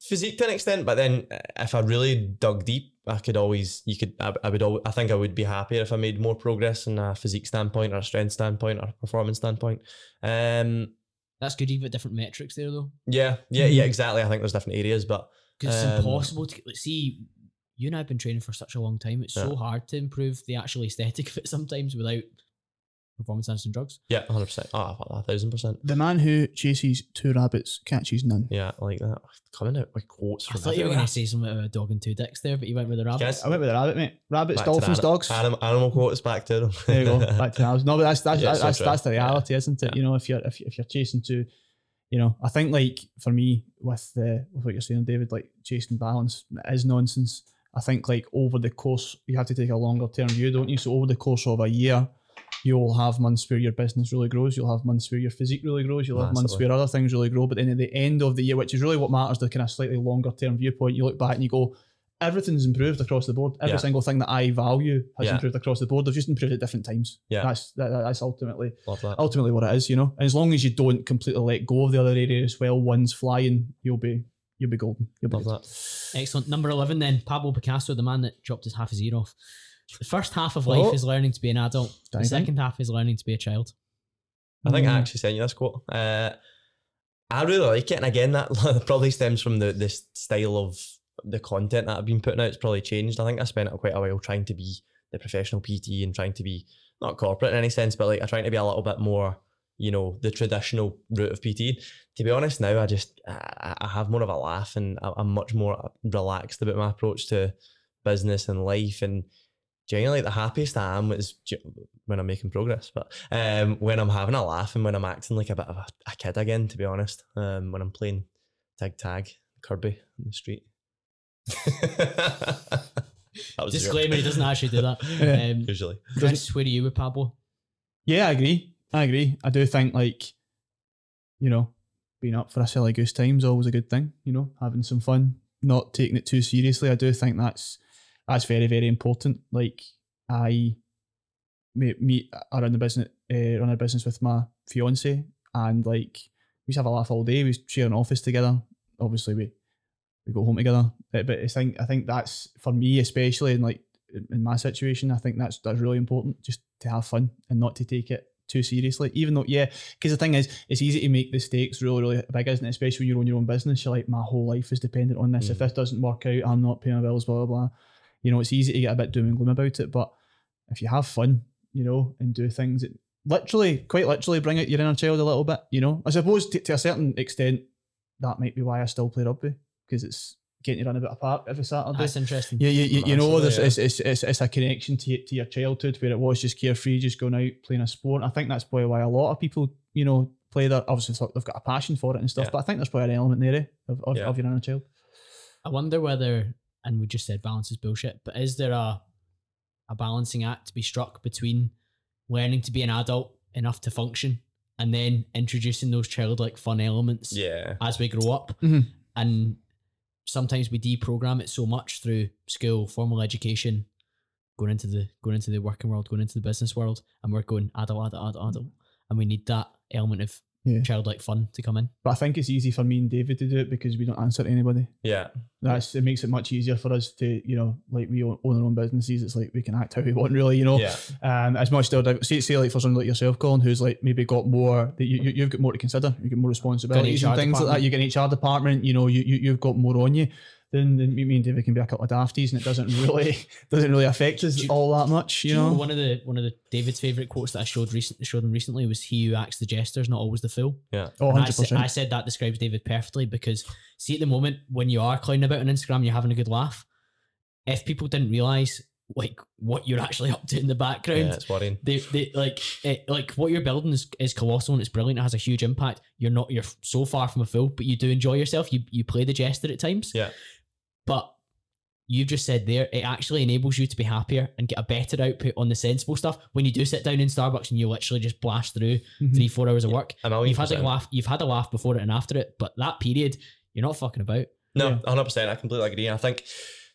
physique to an extent, but then uh, if I really dug deep, I could always, you could, I, I would, al- I think I would be happier if I made more progress in a physique standpoint or a strength standpoint or a performance standpoint. Um, That's good. You've got different metrics there though, yeah, yeah, yeah, Mhm. exactly. I think there's different areas, but because it's Um, impossible to like, see. You and I have been training for such a long time. It's so hard to improve the actual aesthetic of it sometimes without performance enhancing drugs. yeah, 100%. Oh, a thousand percent. The man who chases two rabbits catches none. Yeah, I like that. Coming out with quotes I from thought you were everywhere. going to say something about a dog and two dicks there, but you went with the rabbit. Guys, I went with the rabbit, mate. Rabbits, back to the dolphins, anim- dogs. Animal, animal quotes back to them. There you go. Back to the house. No, but that's that's Yeah, that's, so that's, true. that's the Yeah. reality, isn't it? Yeah. You know, if you're if, if you're chasing to, you know, I think like for me with the with what you're saying, David, like chasing balance is nonsense. I think like over the course, you have to take a longer term view, don't you? So over the course of a year, you'll have months where your business really grows. You'll have months where your physique really grows. You'll have months where other things really grow. But then at the end of the year, which is really what matters, the kind of slightly longer term viewpoint, you look back and you go, everything's improved across the board. Every Yeah. single thing that I value has Yeah. improved across the board. They've just improved at different times. Yeah. That's that, that's ultimately that. ultimately what it is, you know. And as long as you don't completely let go of the other area as well, one's flying, you'll be you'll be golden. You'll be Love good. that. Excellent. Number 11 then, Pablo Picasso, the man that dropped his half his ear off. The first half of life Oh. is learning to be an adult. The Dang, dang. second half is learning to be a child. I think I Mm. actually sent you this quote. Uh, I really like it, and again, that probably stems from the this style of the content that I've been putting out. It's probably changed. I think I spent quite a while trying to be the professional PT and trying to be not corporate in any sense, but like I trying to be a little bit more, you know, the traditional route of PT. To be honest, now I just I, I have more of a laugh and I- I'm much more relaxed about my approach to business and life and genuinely the happiest I am is when I'm making progress, but um, when I'm having a laugh and when I'm acting like a bit of a, a kid again, to be honest, um, when I'm playing tag tag Kirby in the street. that was a joke. Disclaimer, he doesn't actually do that. Yeah. Um, Usually, Chris, where are you with Pablo? Yeah, I agree. I agree. I do think like, you know, being up for a silly goose time is always a good thing. You know, having some fun, not taking it too seriously. I do think that's that's very very important. Like I, me, me I run the business, uh, run a business with my fiance, and like we used have a laugh all day. We share an office together. Obviously, we we go home together. But, but I think I think that's for me especially, and like in- my situation, I think that's that's really important. Just to have fun and not to take it too seriously. Even though, yeah, because the thing is, it's easy to make the stakes really, really big, isn't it? Especially when you own your own business. You're like, my whole life is dependent on this. If Mm. this doesn't work out, I'm not paying my bills. Blah blah blah. You know, it's easy to get a bit doom and gloom about it. But if you have fun, you know, and do things that literally, quite literally, bring out your inner child a little bit. You know, I suppose to, to a certain extent, that might be why I still play rugby because it's getting to run a park every Saturday. That's interesting. Yeah, you, you, you know, there's, yeah. it's, it's, it's, it's a connection to, your- to your childhood where it was just carefree, just going out playing a sport. I think that's probably why a lot of people, you know, play that. Obviously, they've got a passion for it and stuff, Yeah. but I think there's probably an element there eh, of, of, Yeah. of your inner child. I wonder whether, and we just said balance is bullshit, but is there a a balancing act to be struck between learning to be an adult enough to function and then introducing those childlike fun elements yeah, as we grow up? Mhm. and sometimes we deprogram it so much through school, formal education, going into the going into the working world, going into the business world, and we're going adult, adult, adult, adult, and we need that element of Yeah. childlike fun to come in. But I think it's easy for me and David to do it because we don't answer to anybody. Yeah. That's it makes it much easier for us to, you know, like we own own our own businesses. It's like we can act how we want, really, you know. Yeah. Um, as much still, say, say like for someone like yourself, Colin, who's like maybe got more that you, you you've got more to consider, you get more responsibilities HR and things like that. You get an HR department, you know, you, you you've got more on you. Then, then me me and David can be a couple of dafties, and it doesn't really doesn't really affect us you- all that much, you Do know. one of the one of the David's favorite quotes that I showed recent showed him recently was "He who acts the jester is not always the fool." Yeah. Oh, And I, 100 said, I percent. said that describes David perfectly because see at the moment when you are clowning about on Instagram, you're having a good laugh. If people didn't realize like what you're actually up to in the background, Yeah, it's worrying. they, they like it, like what you're building is, is colossal and it's brilliant. It has a huge impact. You're not you're so far from a fool, but you do enjoy yourself. You you play the jester at times. Yeah. But you've just said there, it actually enables you to be happier and get a better output on the sensible stuff. When you do sit down in Starbucks and you literally just blast through Mhm. three, four hours of Yeah, work, A million you've had a laugh. You've had a laugh before it and after it, but that period, you're not fucking about. No, Yeah. 100%. I completely agree. I think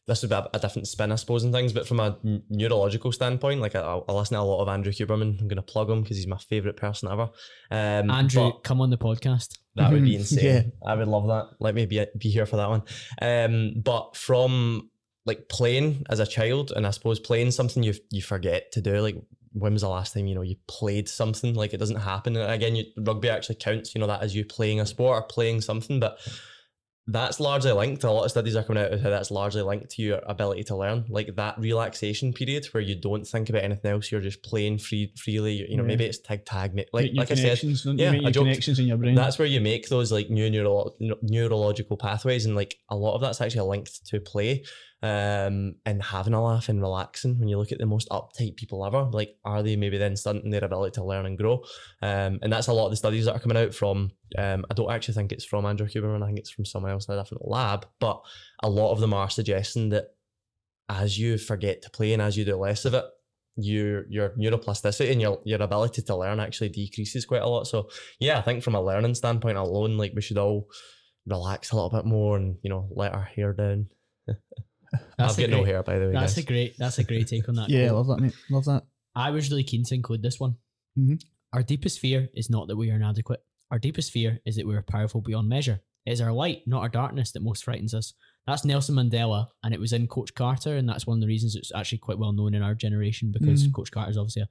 this would be a, a different spin, I suppose, and things. But from a n- neurological standpoint, like I, I listen to a lot of Andrew Huberman. I'm going to plug him because he's my favourite person ever. Um, Andrew, but come on the podcast. That would be Mhm. insane. Yeah. I would love that. Let me be, be here for that one. Um, but from like playing as a child, and I suppose playing something you you forget to do, like when was the last time you know you played something? Like it doesn't happen And again. You, rugby actually counts. You know that as you playing a sport or playing something, but that's largely linked. to A lot of studies are coming out of how that's largely linked to your ability to learn. Like that relaxation period where you don't think about anything else, you're just playing free freely. You, you know, Yeah. maybe it's tag tag. Like Your like I said, you? yeah, joked- connections in your brain. that's where you make those like new neuro- neurological pathways and like a lot of that's actually linked to play um and having a laugh and relaxing when you look at the most uptight people ever like are they maybe then stunting their ability to learn and grow um and that's a lot of the studies that are coming out from um i don't actually think it's from andrew huberman i think it's from someone else in a different lab but a lot of them are suggesting that as you forget to play and as you do less of it your your neuroplasticity and your your ability to learn actually decreases quite a lot. So yeah, I think from a learning standpoint alone, like we should all relax a little bit more and you know let our hair down. That's I've a got no great- hair by the way, That's guys. a great. That's a great take on that. yeah, I quote. love that, mate. Love that. I was really keen to include this one. Mhm. Our deepest fear is not that we are inadequate. Our deepest fear is that we are powerful beyond measure. It is our light, not our darkness, that most frightens us. That's Nelson Mandela, and it was in Coach Carter, and that's one of the reasons it's actually quite well known in our generation because Mhm. Coach Carter is obviously a,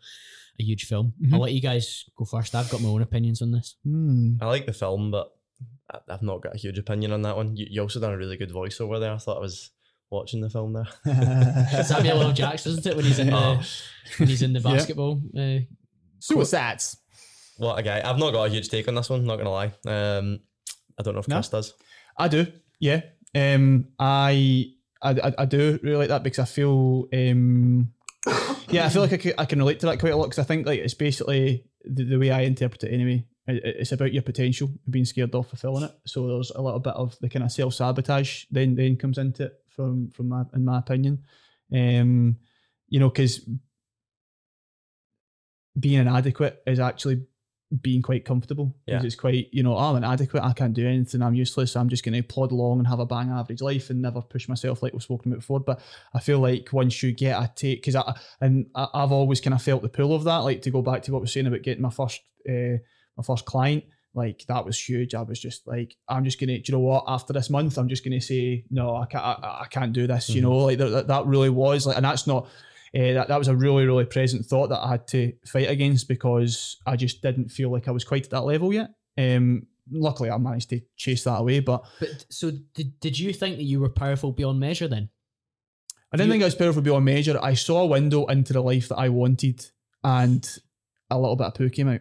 a huge film. Mhm. I'll let you guys go first. I've got my own opinions on this. Hmm. I like the film, but I- I've not got a huge opinion on that one. You, you also done a really good voiceover there. I thought it was watching the film there. Samuel L. Jackson, isn't it, when he's in the Oh. when he's in the Yeah. basketball? Uh, Suicides. What a guy! I've not got a huge take on this one. Not gonna lie. Um, I don't know if No? Chris does. I do. Yeah. Um, I, I I I do really like that because I feel um, yeah, I feel like I can, I can relate to that quite a lot because I think like it's basically the, the way I interpret it anyway. It's about your potential being scared off of fulfilling it. So there's a little bit of the kind of self sabotage then then comes into it from from my in my opinion. Um, you know, because being inadequate is actually being quite comfortable. 'Cause Yeah. It's quite, you know, I'm inadequate, I can't do anything, I'm useless, I'm just going to plod along and have a bang average life and never push myself like we've spoken about before. But I feel like once you get a take, because I, and I, I've always kind of felt the pull of that, like to go back to what we were saying about getting my first, uh, my first client, like that was huge. I was just like, I'm just gonna, do you know what? After this month, I'm just gonna say, no, I can't, I, I can't do this. You Mhm. know, like that, that, that really was like, and that's not, uh, that, that was a really, really present thought that I had to fight against because I just didn't feel like I was quite at that level yet. Um, luckily, I managed to chase that away, but but so did, did you think that you were powerful beyond measure then? I didn't You- think I was powerful beyond measure. I saw a window into the life that I wanted, and a little bit of poo came out.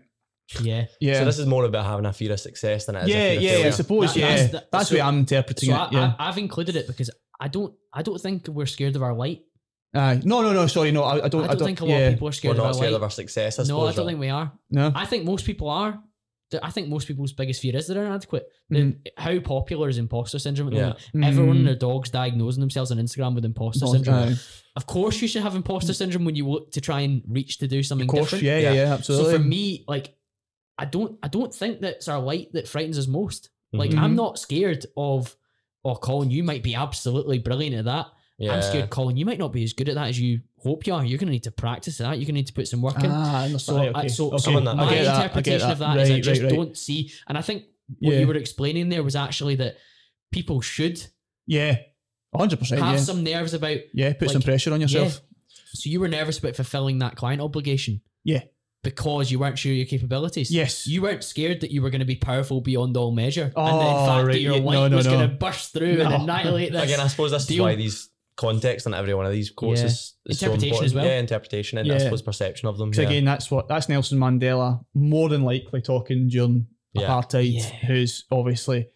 Yeah. Yeah, So this is more about having a fear of success than it is. a yeah, of yeah. I suppose, That- yeah. that's That's, the- the so- way I'm interpreting So it. I, yeah. I, I've included it because I don't I don't think we're scared of our light. Aye. no, no, no. Sorry, no. I, I don't. I don't, think a lot yeah. of people are We're scared of our scared light. of our success. I no, I don't right? think we are. No. I think most people are. I think most people's biggest fear is they're inadequate. The- How popular is imposter syndrome at the Yeah. moment? Everyone and Mm. their dogs diagnosing themselves on Instagram with imposter Aye. syndrome. Of course, you should have imposter syndrome when you look to try and reach to do something Of course, different. yeah, yeah, Yeah. yeah, absolutely. So for me, like, I don't, I don't think that's our light that frightens us most. Like, Mhm. I'm not scared of oh, Colin, you might be absolutely brilliant at that. Yeah. I'm scared, Colin, you might not be as good at that as you hope you are. You're going to need to practice that. You're going to need to put some work in. Ah, So, Right, okay. so, okay. so I'm on my that. That, I interpretation of that that. is I just right, right. don't see, and I think what Yeah. you were explaining there was actually that people should Yeah, hundred percent. have Yeah, some nerves about. yeah. Put some pressure on yourself. So you were nervous about fulfilling that client obligation. Yeah. Because you weren't sure of your capabilities. Yes. You weren't scared that you were going to be powerful beyond all measure, and oh, that in Oh, fact right, that your yeah, light no, no, was no. going to burst through and annihilate this. Again, I suppose this is deal. why these context on every one of these courses Yeah. is, is so Interpretation as well. Yeah, interpretation and I suppose perception of them. Because yeah. again, that's what that's Nelson Mandela more than likely talking during Yeah. apartheid, Yeah. who's obviously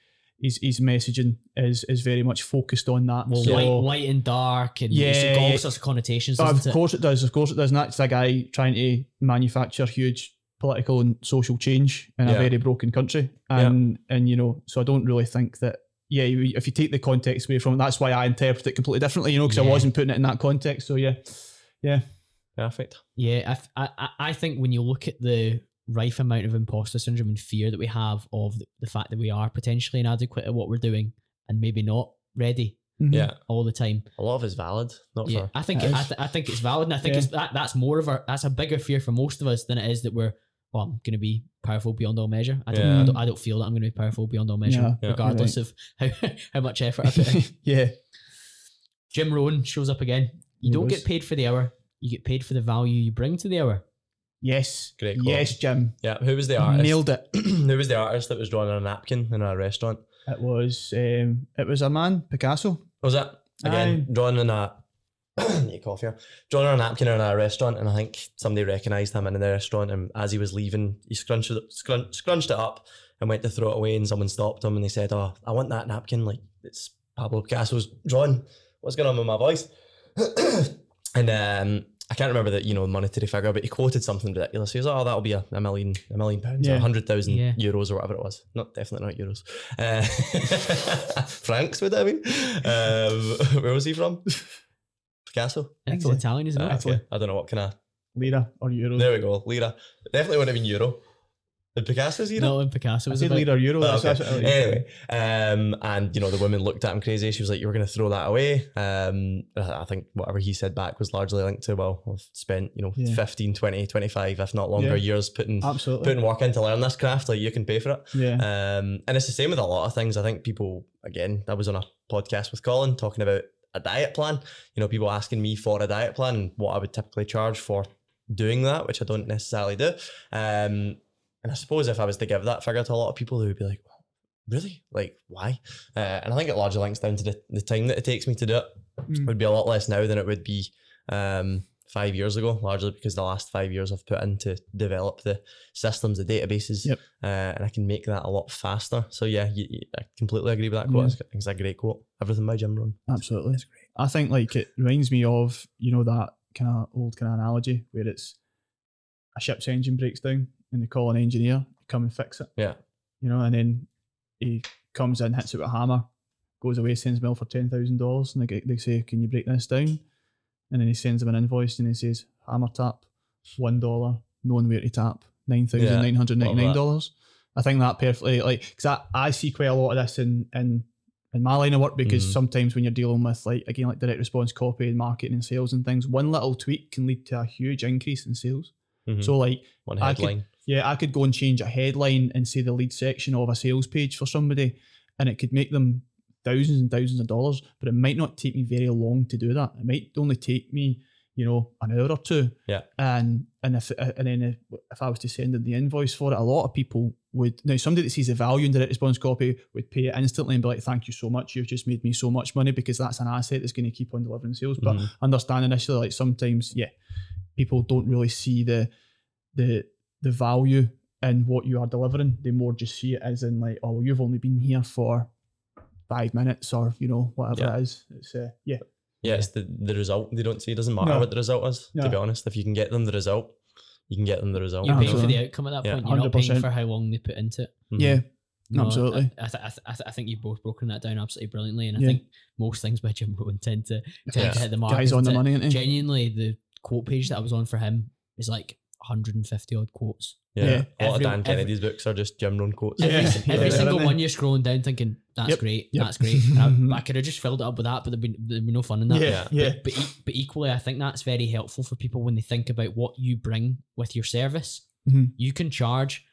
his his messaging is is very much focused on that. well, so, light, light and dark, and Yeah, it's all yeah. sorts of connotations. of doesn't it? course it does. Of course it does. And that's a guy trying to manufacture huge political and social change in a very broken country. And and you know, so I don't really think that. Yeah, if you take the context away from it, that's why I interpret it completely differently. You know, because I wasn't putting it in that context. So yeah, yeah, Perfect. Yeah, I, th- I, I- I think when you look at the rife amount of imposter syndrome and fear that we have of the, the fact that we are potentially inadequate at what we're doing and maybe not ready Mhm. Yeah. all the time. A lot of it's valid. Not Yeah, for I think It it, I, th- I think it's valid, and I think Yeah. it's that that's more of a that's a bigger fear for most of us than it is that we're well, I'm going to be powerful beyond all measure. I don't, Yeah. I don't, I don't feel that I'm going to be powerful beyond all measure, Yeah. Yeah. regardless of how, how much effort I put in. yeah, Jim Rohn shows up again. You He don't does. get paid for the hour; you get paid for the value you bring to the hour. Yes, Great quote. yes, Jim, Yeah. Who was the artist? nailed it. Who was the artist that was drawing on a napkin in a restaurant? It was um, it was a man Picasso. Was it again Aye. drawing on a need coffee here. Drawing on a napkin in a restaurant, and I think somebody recognised him in the restaurant. And as he was leaving, he scrunched it, scrun- scrunched it up and went to throw it away. And someone stopped him, and they said, "Oh, I want that napkin. Like it's Pablo Picasso's drawing. What's going on with my voice?" and um, I can't remember the you know monetary figure, but he quoted something ridiculous. He was, "Oh, that'll be a, a million, a million pounds, Yeah. a hundred thousand Yeah. euros, or whatever it was. Not definitely not euros. Uh, francs would that be? Um, where was he from? Picasso. I it's Italian, isn't it? okay. I don't know what kind of. Lira or euro. There we go. Lira. Definitely wouldn't have been euro. Did Picasso's euro? No, and Picasso I was said about. lira or euro. Oh, That's, okay. that's what Anyway, um, and you know the woman looked at him crazy. She was like, "You were going to throw that away." Um, I I think whatever he said back was largely linked to, well, I've spent you know Yeah. 15, 20, 25, if not longer, Yeah. years putting absolutely. putting work in to learn this craft. Like you can pay for it. yeah, Um, and it's the same with a lot of things. I think people, again, I was on a podcast with Colin talking about a diet plan. You know, people asking me for a diet plan and what I would typically charge for doing that, which I don't necessarily do. Um, and I suppose if I was to give that figure to a lot of people, they would be like, really? Like, why? Uh, and I think it largely links down to the, the time that it takes me to do it. Mm. It would be a lot less now than it would be um, five years ago, largely because the last five years I've put in to develop the systems, the databases, Yep. uh, and I can make that a lot faster. So yeah, you, you- I completely agree with that quote. Yeah. I think it's a great quote. Everything by Jim Rohn. absolutely. It's great. I think like it reminds me of you know that kind of old kind of analogy where it's a ship's engine breaks down and they call an engineer come and fix it. Yeah. You know, and then he comes in, hits it with a hammer, goes away, sends bill for ten thousand dollars, and they, get- they say, "Can you break this down?" And then he sends them an invoice and he says, "Hammer tap, one dollar, knowing where to tap, nine thousand nine hundred ninety nine dollars." I think that perfectly like because I, I see quite a lot of this in in in my line of work because Mhm. sometimes when you're dealing with like again like direct response copy and marketing and sales and things, one little tweak can lead to a huge increase in sales. Mhm. So like One headline. Yeah, I could go and change a headline and say the lead section of a sales page for somebody, and it could make them thousands and thousands of dollars. But it might not take me very long to do that. It might only take me, you know, an hour or two. Yeah. And and if and then if, if I was to send in the invoice for it, a lot of people would now somebody that sees the value in direct response copy would pay it instantly and be like, "Thank you so much. You've just made me so much money because that's an asset that's going to keep on delivering sales." But Mhm. understand initially like sometimes yeah people don't really see the the the value in what you are delivering they more just see it as in like oh you've only been here for five minutes or you know whatever Yeah. it is it's uh, yeah Yeah, it's the, the result they don't see. It doesn't matter No. what the result is, to be honest. If you can get them the result, you can get them the result. You're Yeah, paying for the outcome at that Yeah, point. You're not paying 100%. for how long they put into it. Mhm. yeah No, Absolutely. I, I, th- I, th- I, th- I think you've both broken that down absolutely brilliantly, and I Yeah. think most things by Jim Rohn tend to tend Yeah. to hit the mark. guys on the isn't it? money? Genuinely, the quote page that I was on for him is like 150 odd quotes. Yeah, Yeah. a lot Every- of Dan every- Kennedy's books are just Jim Rohn quotes. Every, Yeah. every Yeah. single Yeah. one you're scrolling down thinking, that's Yep. great, Yep. that's great. I. I could have just filled it up with that, but there'd be, there'd be no fun in that. Yeah, Yeah. yeah. But, but, e- but equally, I think that's very helpful for people when they think about what you bring with your service. Mhm. You can charge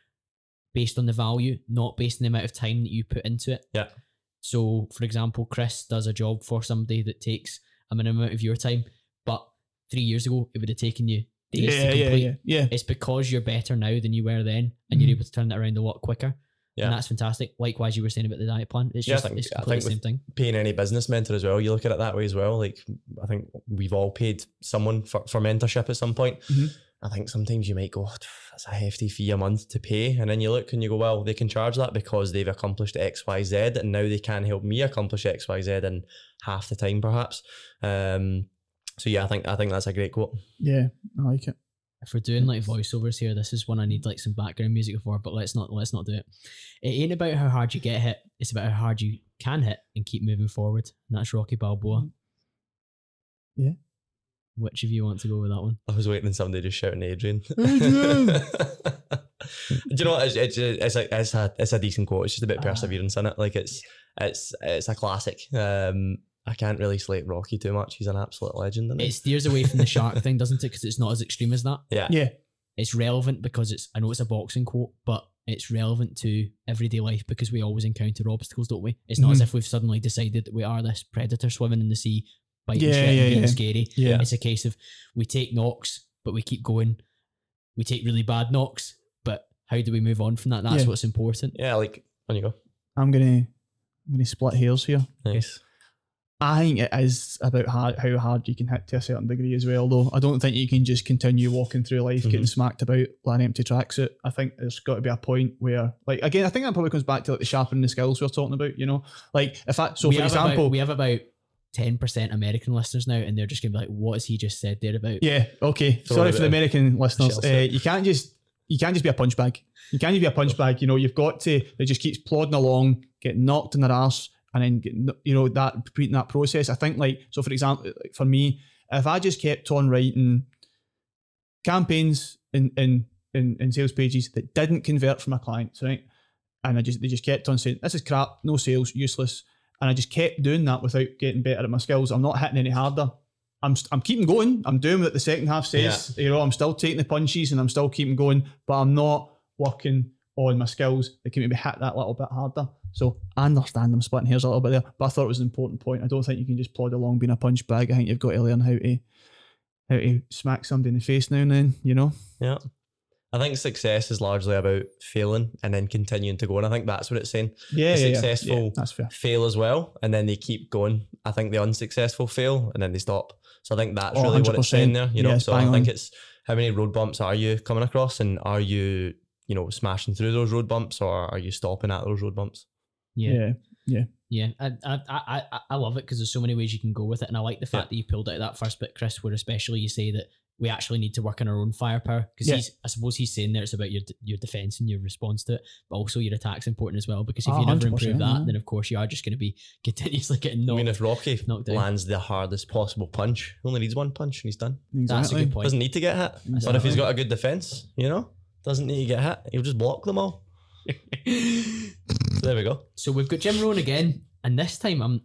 based on the value, not based on the amount of time that you put into it. Yeah. So, for example, Chris does a job for somebody that takes a minimum amount of your time, but three years ago, it would have taken you days Yeah, to yeah, complete. yeah, yeah. It's because you're better now than you were then, and Mhm. you're able to turn that around a lot quicker. Yeah. And that's fantastic. Likewise, you were saying about the diet plan. It's Yeah, I just think- it's I completely the same thing. paying any business mentor as well. You look at it that way as well. Like I think we've all paid someone for, for mentorship at some point. Mhm. I think sometimes you might go, "Oh, that's a hefty fee a month to pay. And then you look and you go, well, they can charge that because they've accomplished X, Y, Z, and now they can help me accomplish X, Y, Z in half the time perhaps. Um so yeah, I think I think that's a great quote. Yeah, I like it. If we're doing like voiceovers here, this is one I need like some background music for. But let's not let's not do it. It ain't about how hard you get hit. It's about how hard you can hit and keep moving forward. And that's Rocky Balboa. Yeah. Which of you want to go with that one? I was waiting on somebody just shouting Adrian. Adrian! Do you know what? It's, it's, it's, a, it's, a, it's a decent quote. It's just a bit of Ah. perseverance in it. Like it's it's it's a classic. Um, I can't really slate Rocky too much. He's an absolute legend. Isn't he? It steers away from the shark thing, doesn't it? Because it's not as extreme as that. yeah. Yeah, It's relevant because it's I know it's a boxing quote, but it's relevant to everyday life because we always encounter obstacles, don't we? It's not as Mhm. if we've suddenly decided that we are this predator swimming in the sea, biting Yeah, shit yeah, being yeah. scary. yeah. It's a case of we take knocks, but we keep going. We take really bad knocks, but how do we move on from that? That's Yeah. what's important. Yeah, like on you go. I'm gonna I'm gonna split hairs here. Nice. I think it is about hard, how hard you can hit to a certain degree as well, though. I don't think you can just continue walking through life getting Mhm. smacked about like an empty tracksuit. I think there's got to be a point where, like, again, I think that probably comes back to like the sharpening the skills we are talking about. You know, like if I so we for example, about, we have about ten percent American listeners now, and they're just gonna be like, "What has he just said there about?" yeah, okay. Sorry for the American listeners. Uh, you can't just you can't just be a punch bag. You can't just be a punch bag. You know, you've got to. It just keeps plodding along, getting knocked in their arse, and then getting, you know that repeating that process. I think like so. For example, like for me, if I just kept on writing campaigns in in in, in sales pages that didn't convert for my clients, right, and I just they just kept on saying this is crap, no sales, useless, and I just kept doing that without getting better at my skills. I'm not hitting any harder. I'm I'm keeping going. I'm doing what the second half says. You know, I'm still taking the punches and I'm still keeping going, but I'm not working on my skills that can maybe hit that little bit harder. So I understand I'm splitting hairs a little bit there, but I thought it was an important point. I don't think you can just plod along being a punch bag. I think you've got to learn how to how to smack somebody in the face now and then. You know. Yeah. I think success is largely about failing and then continuing to go. And I think that's what it's saying. Yeah, The yeah, yeah. successful Yeah, that's fair. fail as well, and then they keep going. I think the unsuccessful fail and then they stop. So I think that's Oh, really what it's saying there. You know, Yeah, so I think on. it's how many road bumps are you coming across, and are you, you know, smashing through those road bumps, or are you stopping at those road bumps? Yeah, Yeah. yeah. I I I, I- I love it because there's so many ways you can go with it, and I like the fact Yeah. that you pulled out that first bit, Chris, where especially you say that we actually need to work on our own firepower because Yeah. he's I suppose he's saying there it's about your your defense and your response to it, but also your attack's important as well because if Ah, you never improve that, yeah. then of course you are just going to be continuously getting knocked. I mean, if Rocky knocked down. lands the hardest possible punch, he only needs one punch and he's done. Exactly. That's a good point. Doesn't need to get hit. But if he's got a good defense, you know, doesn't need to get hit. He'll just block them all. There we go. So we've got Jim Rohn again, and this time I'm.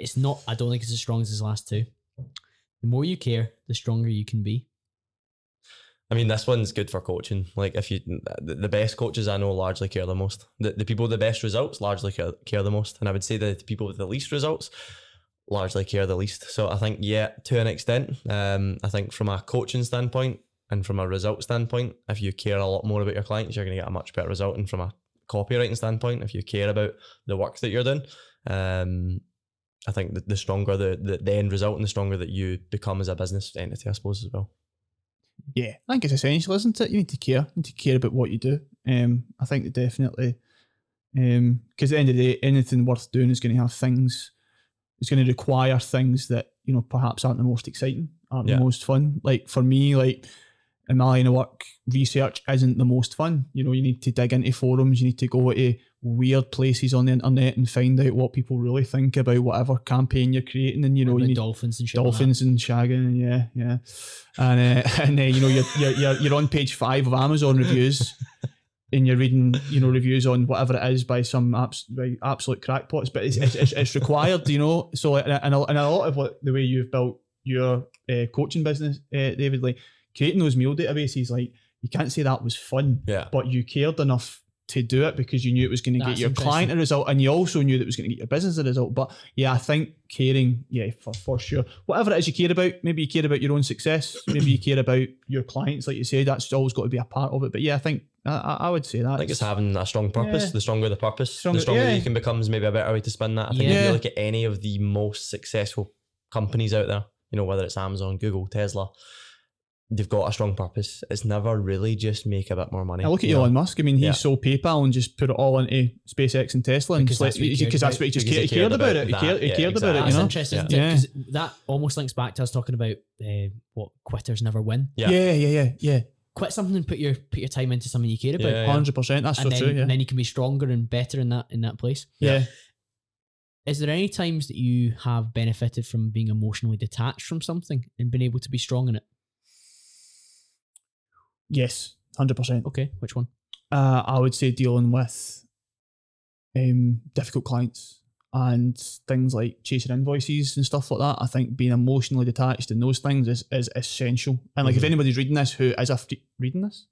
It's not. I don't think it's as strong as his last two. The more you care, the stronger you can be. I mean, this one's good for coaching. Like, if you, the, the best coaches I know largely care the most. The, the people with the best results largely care, care the most. And I would say that the people with the least results largely care the least. So I think, yeah, to an extent, um, I think from a coaching standpoint and from a result standpoint, if you care a lot more about your clients, you're going to get a much better result. And from a copywriting standpoint, if you care about the work that you're doing, um, I think the, the stronger the, the, the end result and the stronger that you become as a business entity, I suppose, as well. Yeah, I think it's essential, isn't it? You need to care. You need to care about what you do. Um, I think that definitely, um, because at the end of the day, anything worth doing is going to have things. It's going to require things that you know perhaps aren't the most exciting, aren't Yeah. the most fun. Like for me, like in my line of work, research isn't the most fun. You know, you need to dig into forums, you need to go to weird places on the internet and find out what people really think about whatever campaign you're creating. And you know, you need dolphins and shit. like dolphins and shagging, yeah, yeah, and uh, and uh, you know, you're, you're you're you're on page five of Amazon reviews. And you're reading, you know, reviews on whatever it is by some abs- by absolute crackpots, but it's, it's, it's, required, you know. So, and a, and a and a lot of what the way you've built your uh, coaching business, uh, David, like creating those meal databases, like you can't say that was fun, Yeah. but you cared enough to do it because you knew it was going to get your client a result and you also knew that it was going to get your business a result. But yeah, I think caring, yeah, for, for sure. Whatever it is you care about, maybe you care about your own success, maybe you care about your clients, like you say, that's always got to be a part of it. But yeah, I think I, I I would say that. I think it's having a strong purpose. Yeah. The stronger the purpose, Stronger- the stronger yeah. you can become is maybe a better way to spin that. I think if Yeah. you look at any of the most successful companies out there, you know, whether it's Amazon, Google, Tesla, they've got a strong purpose. It's never really just make a bit more money. I look at you know? Elon Musk. I mean, he Yeah. sold PayPal and just put it all into SpaceX and Tesla, and Because because that's what he cared that's about. what he just cared, he cared about it. He that. cared, he Yeah, cared about it. You That's know? interesting, isn't Yeah. Because that almost links back to us talking about uh, what quitters never win. Yeah. Yeah, yeah, yeah, yeah. Quit something and put your put your time into something you care about, Yeah, yeah. Hundred percent. That's and so then true. Yeah. and then you can be stronger and better in that in that place. yeah. Is there any times that you have benefited from being emotionally detached from something and been able to be strong in it? Yes. Hundred percent. Okay, which one? uh, I would say dealing with um, difficult clients and things like chasing invoices and stuff like that. I think being emotionally detached in those things is, is essential. And like, if Mhm. anybody's reading this who is a free- reading this,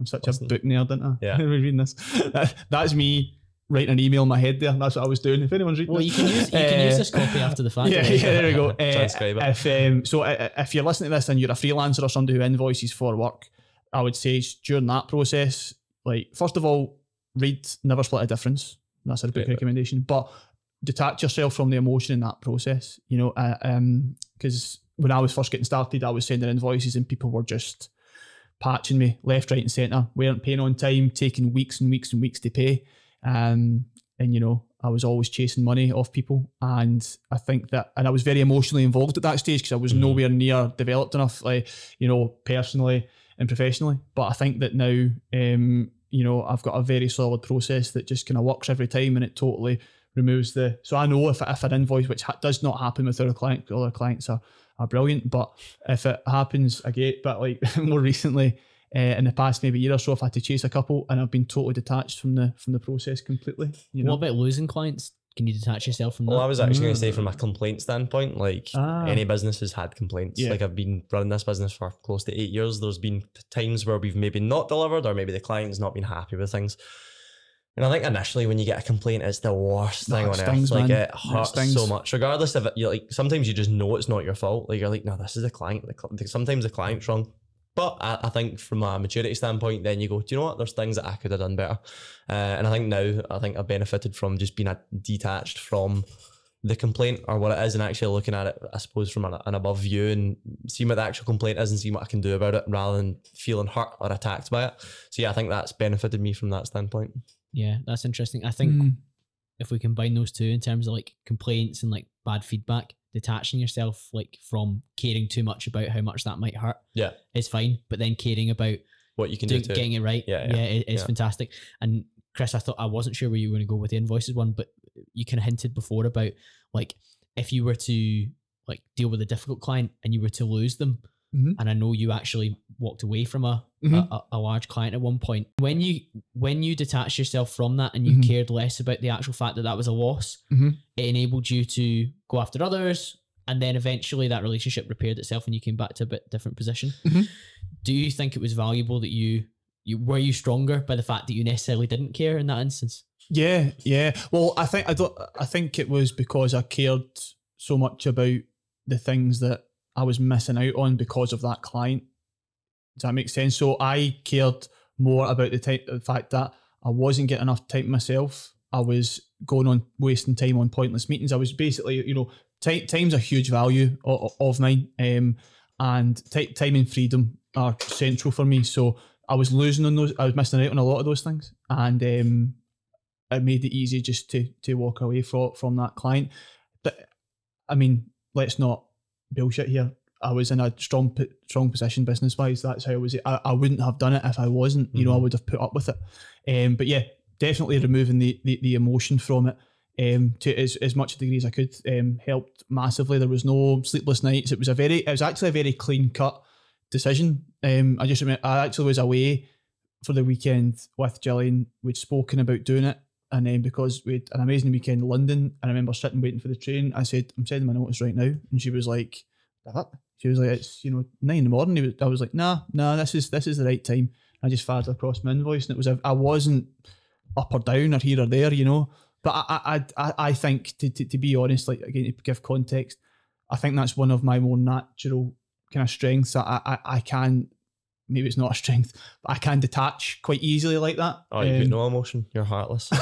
I'm such a book nerd, aren't I? Yeah. Reading this. That, that's me writing an email in my head there. That's what I was doing. If anyone's reading Well, you can use you can use Uh, this copy after the fact. yeah, right? yeah, there we go. Uh, Transcribe it. if um, so, uh, if you're listening to this and you're a freelancer or somebody who invoices for work, I would say during that process, like first of all, read Never Split a Difference. That's a book Great book. recommendation. But detach yourself from the emotion in that process. You know, uh, um, because when I was first getting started, I was sending invoices and people were just patching me left, right, and centre. weren't paying on time, taking weeks and weeks and weeks to pay. Um, and you know, I was always chasing money off people, and I think that, and I was very emotionally involved at that stage because I was Mhm. nowhere near developed enough, like you know, personally and professionally. But I think that now, um, you know, I've got a very solid process that just kind of works every time, and it totally removes the. So I know if if an invoice, which ha- does not happen with other clients, other clients are are brilliant, but if it happens, I get. But like more recently. Uh, in the past maybe year or so, I've had to chase a couple, and I've been totally detached from the from the process completely. You know, What about losing clients? Can you detach yourself from that? Well, I was actually going Mm. to say from a complaint standpoint, like Ah. any business has had complaints. Yeah. Like I've been running this business for close to eight years. There's been times where we've maybe not delivered, or maybe the client's not been happy with things. And I think initially when you get a complaint, it's the worst No, thing it on stings, earth. Like man. it It hurts stings. so much, regardless of it. You like sometimes you just know it's not your fault. Like you're like, no, this is the client. The cl- sometimes the client's wrong. But I, I think from a maturity standpoint, then you go, do you know what? There's things that I could have done better. Uh, and I think now, I think I've benefited from just being a, detached from the complaint or what it is and actually looking at it, I suppose, from an, an above view and seeing what the actual complaint is and seeing what I can do about it rather than feeling hurt or attacked by it. So, yeah, I think that's benefited me from that standpoint. yeah, that's interesting. I think Mm. if we combine those two in terms of like complaints and like bad feedback, detaching yourself like from caring too much about how much that might hurt Yeah. is fine. But then caring about What you can do too. getting it right, Yeah, yeah, yeah, it- it's yeah. fantastic. And Chris, I thought I wasn't sure where you were going to go with the invoices one, but you kind of hinted before about like if you were to like deal with a difficult client and you were to lose them, Mhm. and I know you actually walked away from a, Mhm. a, a large client at one point. When you when you detached yourself from that and you Mhm. cared less about the actual fact that that was a loss, Mhm. it enabled you to go after others, and then eventually that relationship repaired itself and you came back to a bit different position. Mhm. Do you think it was valuable that you you were you stronger by the fact that you necessarily didn't care in that instance? Yeah, yeah. Well, I think I don't. I think it was because I cared so much about the things that I was missing out on because of that client. Does that make sense? So I cared more about the type, the fact that I wasn't getting enough time myself. I was going on wasting time on pointless meetings. I was basically, you know, ti- time's a huge value of, of mine, um, and ti- time and freedom are central for me. So I was losing on those. I was missing out on a lot of those things, and um, it made it easy just to to walk away from from that client. But I mean, let's not bullshit here. I was in a strong strong position business wise. That's how I was. I, I wouldn't have done it if I wasn't. You know, I Mhm. would have put up with it. Um, but yeah, definitely removing the the, the emotion from it. Um, to as, as much degree as I could um, helped massively. There was no sleepless nights. It was a very, it was actually a very clean cut decision. Um, I just remember I actually was away for the weekend with Gillian. We'd spoken about doing it, and then because we had an amazing weekend in London, and I remember sitting waiting for the train, I said, "I'm sending my notice right now," and she was like, "What?" She was like, "It's you know nine in the morning." I was like, "Nah, nah, this is this is the right time." I just fired across my invoice, and it was I wasn't up or down or here or there, you know. But I I I, I think to, to to be honest, like again to give context, I think that's one of my more natural kind of strengths. I I, I can maybe it's not a strength, but I can detach quite easily like that. Oh, you've got Um, no emotion. You're heartless.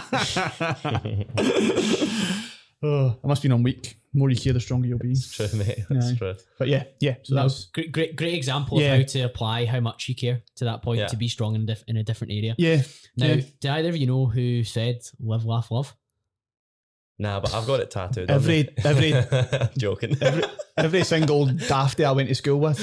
oh, I must be on weak. The more you hear, the stronger you'll be. true, mate. That's Yeah. true. But yeah, yeah. So No, was great, great, great example Yeah. of how to apply how much you care to that point Yeah. to be strong in a, diff- in a different area. yeah. Now, yeah. did either of you know who said "live, laugh, love"? Nah, but I've got it tattooed. Every- every- joking. Every, every single dafty I went to school with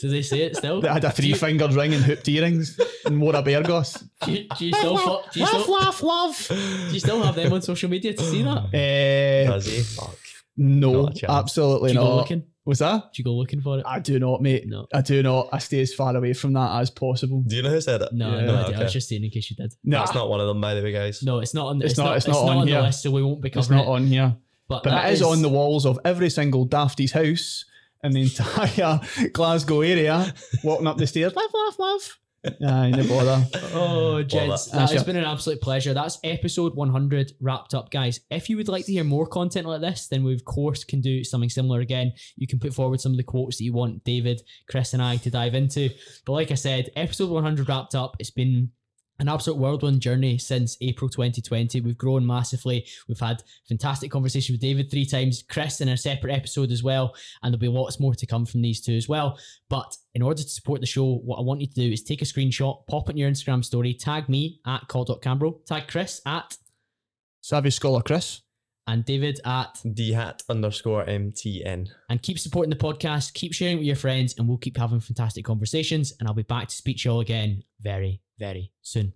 Do they say it still? They had a Do three you- fingered ring and hooped earrings and wore a Berghaus. Do you, do you still, fo- do you laugh, still, laugh, love. do you still have them on social media to see that? Uh, Does he? Fuck. no, Not absolutely Do you go not. looking? Was that? Do you go looking for it? I do not, mate. No. I do not. I stay as far away from that as possible. Do you know who said it? No, Yeah. no No, idea. I was just saying in case you did. No, it's not one of them, by the way, guys. No, it's not on. The, It's it's, not- not. it's It's not not, on on here. the list, so we won't be it's not it. on here. But, But that it is on the walls of every single dafty's house in the entire Glasgow area, walking up the stairs. Laugh, laugh, laugh. Aye, no bother. Oh, gents, that. that That's has been an absolute pleasure. That's episode 100 wrapped up, guys. If you would like to hear more content like this, then we, of course, can do something similar again. You can put forward some of the quotes that you want David, Chris, and I to dive into. But like I said, episode 100 wrapped up. It's been an absolute whirlwind journey since April 2020. We've grown massively. We've had fantastic conversation with David three times, Chris in a separate episode as well, and there'll be lots more to come from these two as well. But in order to support the show, what I want you to do is take a screenshot, pop it in your Instagram story, tag me at call.cambro, tag Chris at, Savvy Scholar Chris. and David at, D hat underscore MTN. and keep supporting the podcast, keep sharing with your friends, and we'll keep having fantastic conversations. And I'll be back to speak to you all again very, very soon.